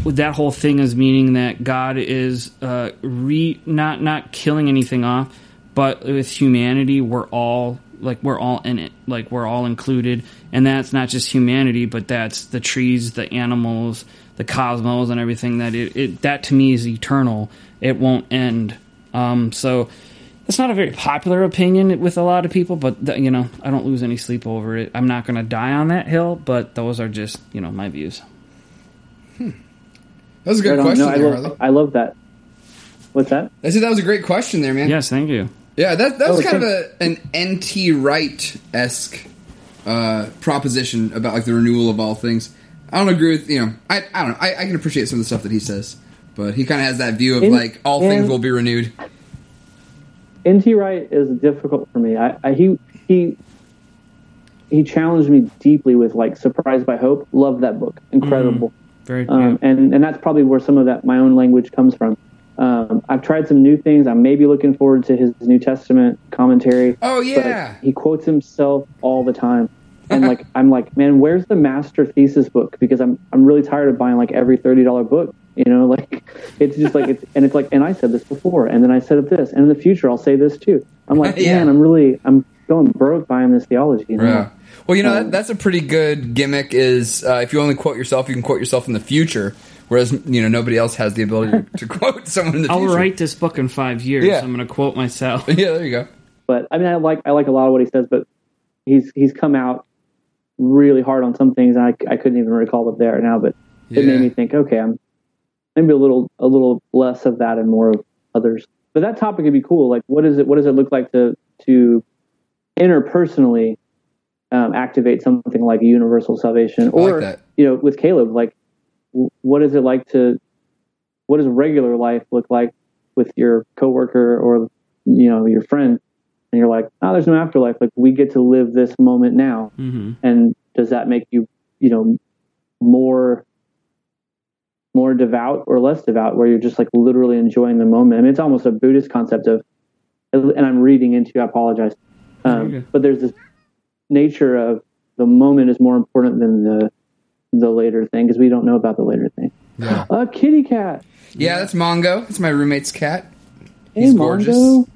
that whole thing is meaning that God is uh, re not not killing anything off, but with humanity, we're all like we're all in it. Like we're all included. And that's not just humanity but that's the trees the animals the cosmos and everything that it, it that to me is eternal. It won't end. Um, so it's not a very popular opinion with a lot of people but th- you know i don't lose any sleep over it i'm not going to die on that hill but those are just you know my views That was a good Right question No, I, there, love, Harley. I love that. What's that? I said that was a great question there, man. yes thank you Yeah, that that was Oh, kind of a an NT Wright esque uh, proposition about like the renewal of all things. I don't agree with you know I I don't know I, I can appreciate some of the stuff that he says, but he kind of has that view of In- like all in- things will be renewed. NT Wright is difficult for me. I, I he he he challenged me deeply with like Surprised by Hope. Love that book. Incredible. very Um, and and that's probably where some of that my own language comes from. Um, I've tried some new things. I'm maybe looking forward to his New Testament commentary. Oh but yeah, he quotes himself all the time, and like I'm like, man, where's the master thesis book? Because I'm I'm really tired of buying like every thirty dollar book. You know, like it's just like it's and it's like, and I said this before, and then I said it this, and in the future I'll say this too. I'm like, Yeah. man, I'm really I'm going broke buying this theology. You know? yeah. Well, you know Um, that, that's a pretty good gimmick. Is uh, if you only quote yourself, you can quote yourself in the future, whereas you know nobody else has the ability to quote someone in the I'll future. write this book in five years. Yeah. I'm going to quote myself. Yeah, there you go. but I mean, I like I like a lot of what he says, but he's he's come out really hard on some things, and I, I couldn't even recall it there now. But it Yeah. made me think, okay, I'm maybe a little a little less of that and more of others. But that topic would be cool. Like, what is it? What does it look like to to interpersonally um, activate something like universal salvation, I like or that. you know, with Caleb, like, what is it like to what does regular life look like with your coworker or you know your friend? And you're like, oh, there's no afterlife. Like, we get to live this moment now hmm and does that make you you know more more devout or less devout where you're just like literally enjoying the moment i mean it's almost a buddhist concept of and i'm reading into i apologize um, Very good. but there's this nature of the moment is more important than the the later thing because we don't know about the later thing Yeah. a kitty cat Yeah, that's Mongo. That's my roommate's cat. hey He's gorgeous. Mongo.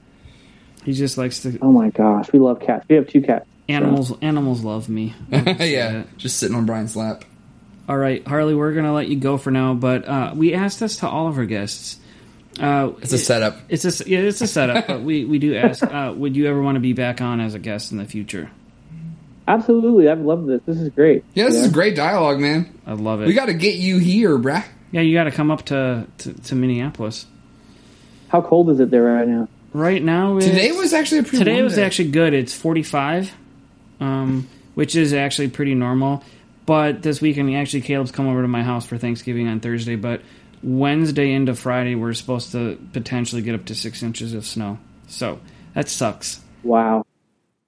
He just likes to. oh my gosh we love cats we have two cats Animals, animals love me. yeah, just sitting on Brien's lap. All right, Harley, we're gonna let you go for now, but uh, we asked this to all of our guests. Uh, It's a setup. it's a yeah, it's a setup, but we we do ask: uh, Would you ever want to be back on as a guest in the future? absolutely i've loved this this is great Yeah, this is great dialogue, man. I love it. We got to get you here, bruh. yeah, you got to come up to, to to Minneapolis. how cold is it there right now Right now, it's, Today was actually a pretty today warm was day. actually good. It's forty five, um, which is actually pretty normal. But this weekend, actually, Caleb's come over to my house for Thanksgiving on Thursday. But Wednesday into Friday, we're supposed to potentially get up to six inches of snow. So that sucks. Wow.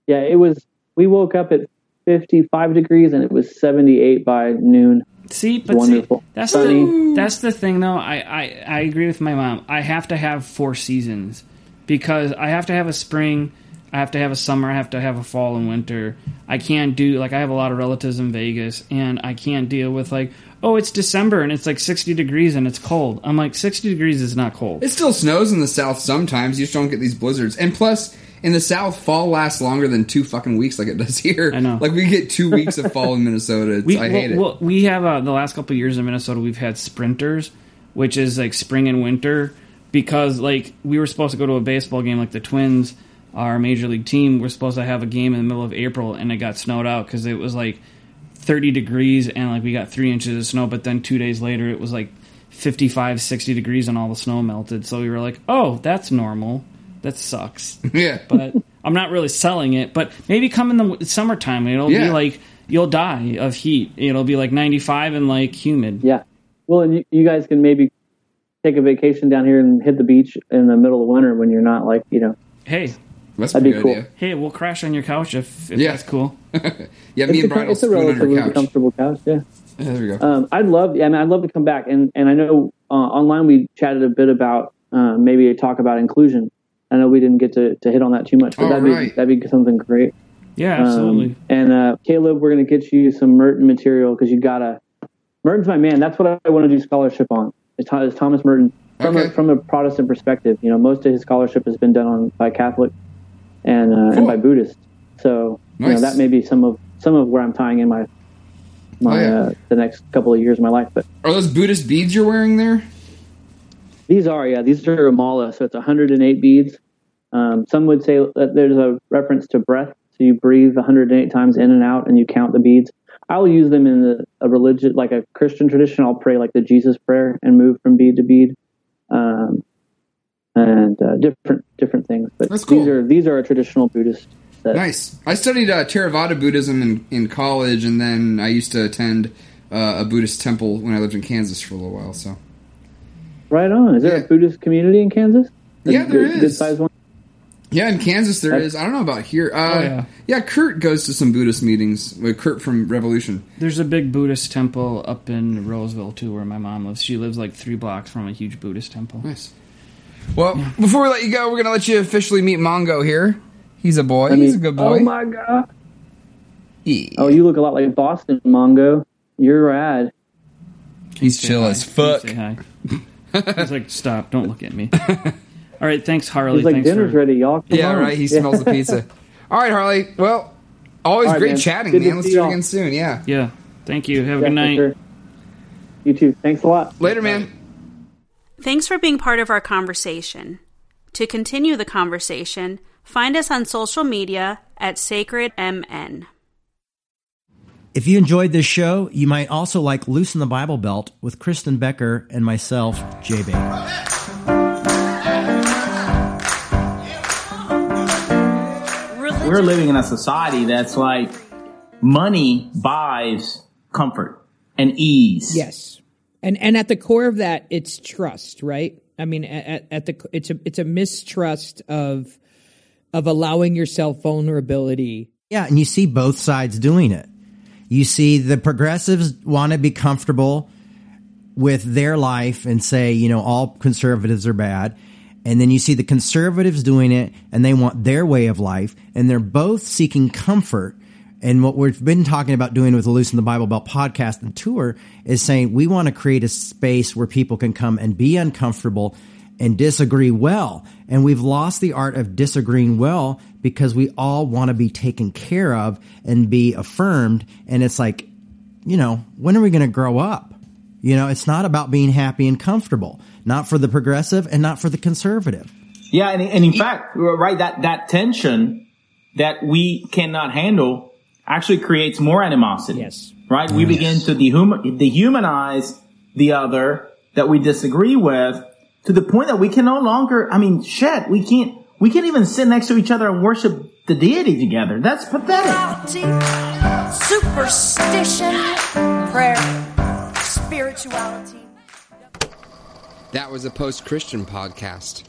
Yeah, it was. We woke up at 55 degrees and it was 78 by noon. See, but Wonderful. see, that's Sunny. the that's the thing, though. I, I I agree with my mom. I have to have four seasons because I have to have a spring, I have to have a summer, I have to have a fall and winter. I can't do like I have a lot of relatives in Vegas, and I can't deal with like oh it's December and it's like sixty degrees and it's cold. I'm like sixty degrees is not cold. It still snows in the south sometimes. You just don't get these blizzards. And plus, in the south, fall lasts longer than two fucking weeks, like it does here. I know. Like we get two weeks of fall in Minnesota. It's, We I hate well, it. well, we have uh, the last couple of years in Minnesota. We've had sprinters, which is like spring and winter, because like we were supposed to go to a baseball game, like the Twins, our major league team, we're supposed to have a game in the middle of April, and it got snowed out because it was like thirty degrees and like we got three inches of snow. But then two days later, it was like 55, 60 degrees, and all the snow melted. So we were like, oh, that's normal. That sucks yeah. but I'm not really selling it. But maybe come in the summertime, it'll Yeah. be like you'll die of heat. It'll be like 95 and like humid. Yeah. Well, and you, you guys can maybe take a vacation down here and hit the beach in the middle of winter when you're not like, you know, Hey, That's a That'd be good cool. idea. hey, we'll crash on your couch if, if Yeah. that's cool. Yeah, me it's, and a, Brien will it's a relatively couch. comfortable couch. Yeah. Yeah, there we go. Um, I'd love, yeah, I mean, I'd love to come back. And, and I know uh, online we chatted a bit about uh, maybe a talk about inclusion. I know we didn't get to, to hit on that too much, but that'd right. be that'd be something great. Yeah, Um, absolutely. and uh, Caleb, we're going to get you some Merton material because you gotta. Merton's my man. That's what I want to do scholarship on. Is, Thomas Merton from Okay. a, from a Protestant perspective? You know, most of his scholarship has been done on by Catholic and uh, Cool. and by Buddhists. So you know that may be some of some of where I'm tying in my my Oh, yeah. uh, the next couple of years of my life. But Are those Buddhist beads you're wearing there? these are yeah these are a mala, so it's 108 beads. Um, some would say that there's a reference to breath, so you breathe 108 times in and out, and you count the beads. I will use them in the, a religious, like a Christian tradition. I'll pray like the Jesus prayer and move from bead to bead, um, and uh, different different things. But That's cool. these are these are a traditional Buddhist. Set. Nice. I studied uh, Theravada Buddhism in, in college, and then I used to attend uh, a Buddhist temple when I lived in Kansas for a little while. So Right on. Is there Yeah. a Buddhist community in Kansas? A Yeah, there good, Good is. sized one. yeah, in Kansas there is. I don't know about here. Uh, Oh, yeah. yeah, Kurt goes to some Buddhist meetings. Uh, Kurt from Revolution. There's a big Buddhist temple up in Roseville too, where my mom lives. She lives like three blocks from a huge Buddhist temple. Nice. Well, before we let you go, we're gonna let you officially meet Mongo here. He's a boy. I He's mean, a good oh boy. Oh my god. Yeah. Oh, you look a lot like Boston Mongo. You're rad. He's chill Hi. as fuck. Say hi. He's like, stop! Don't look at me. All right, thanks, Harley. He's like thanks dinner's for, ready, y'all. Come Yeah, on. right. He Yeah. smells the pizza. All right, Harley. Well, always All right, great man. chatting, Good man. Let's do it again soon. Yeah. Yeah, thank you. Have a good night. sure. You too. Thanks a lot. Later, man. Thanks for being part of our conversation. To continue the conversation, find us on social media at SacredMN. If you enjoyed this show, you might also like Loosen the Bible Belt with Kristen Becker and myself, Jay Bakker. We're living in a society that's like money buys comfort and ease. Yes, and and at the core of that, it's trust, right? I mean, at, at the it's a it's a mistrust of of allowing yourself vulnerability. Yeah, and you see both sides doing it. You see the progressives want to be comfortable with their life and say, you know, all conservatives are bad. And then you see the conservatives doing it and they want their way of life and they're both seeking comfort. And what we've been talking about doing with the Loosen the Bible Belt podcast and tour is saying we want to create a space where people can come and be uncomfortable and disagree well. And we've lost the art of disagreeing well because we all want to be taken care of and be affirmed. And it's like, you know, when are we going to grow up? You know, it's not about being happy and comfortable, not for the progressive and not for the conservative. Yeah, and, and in fact, right, that, that tension that we cannot handle actually creates more animosity. Yes. Right? We begin to dehum- dehumanize the other that we disagree with to the point that we can no longer, I mean, shit, we can't, we can't even sit next to each other and worship the deity together. That's pathetic. Superstition, prayer, spirituality. That was a post Christian podcast.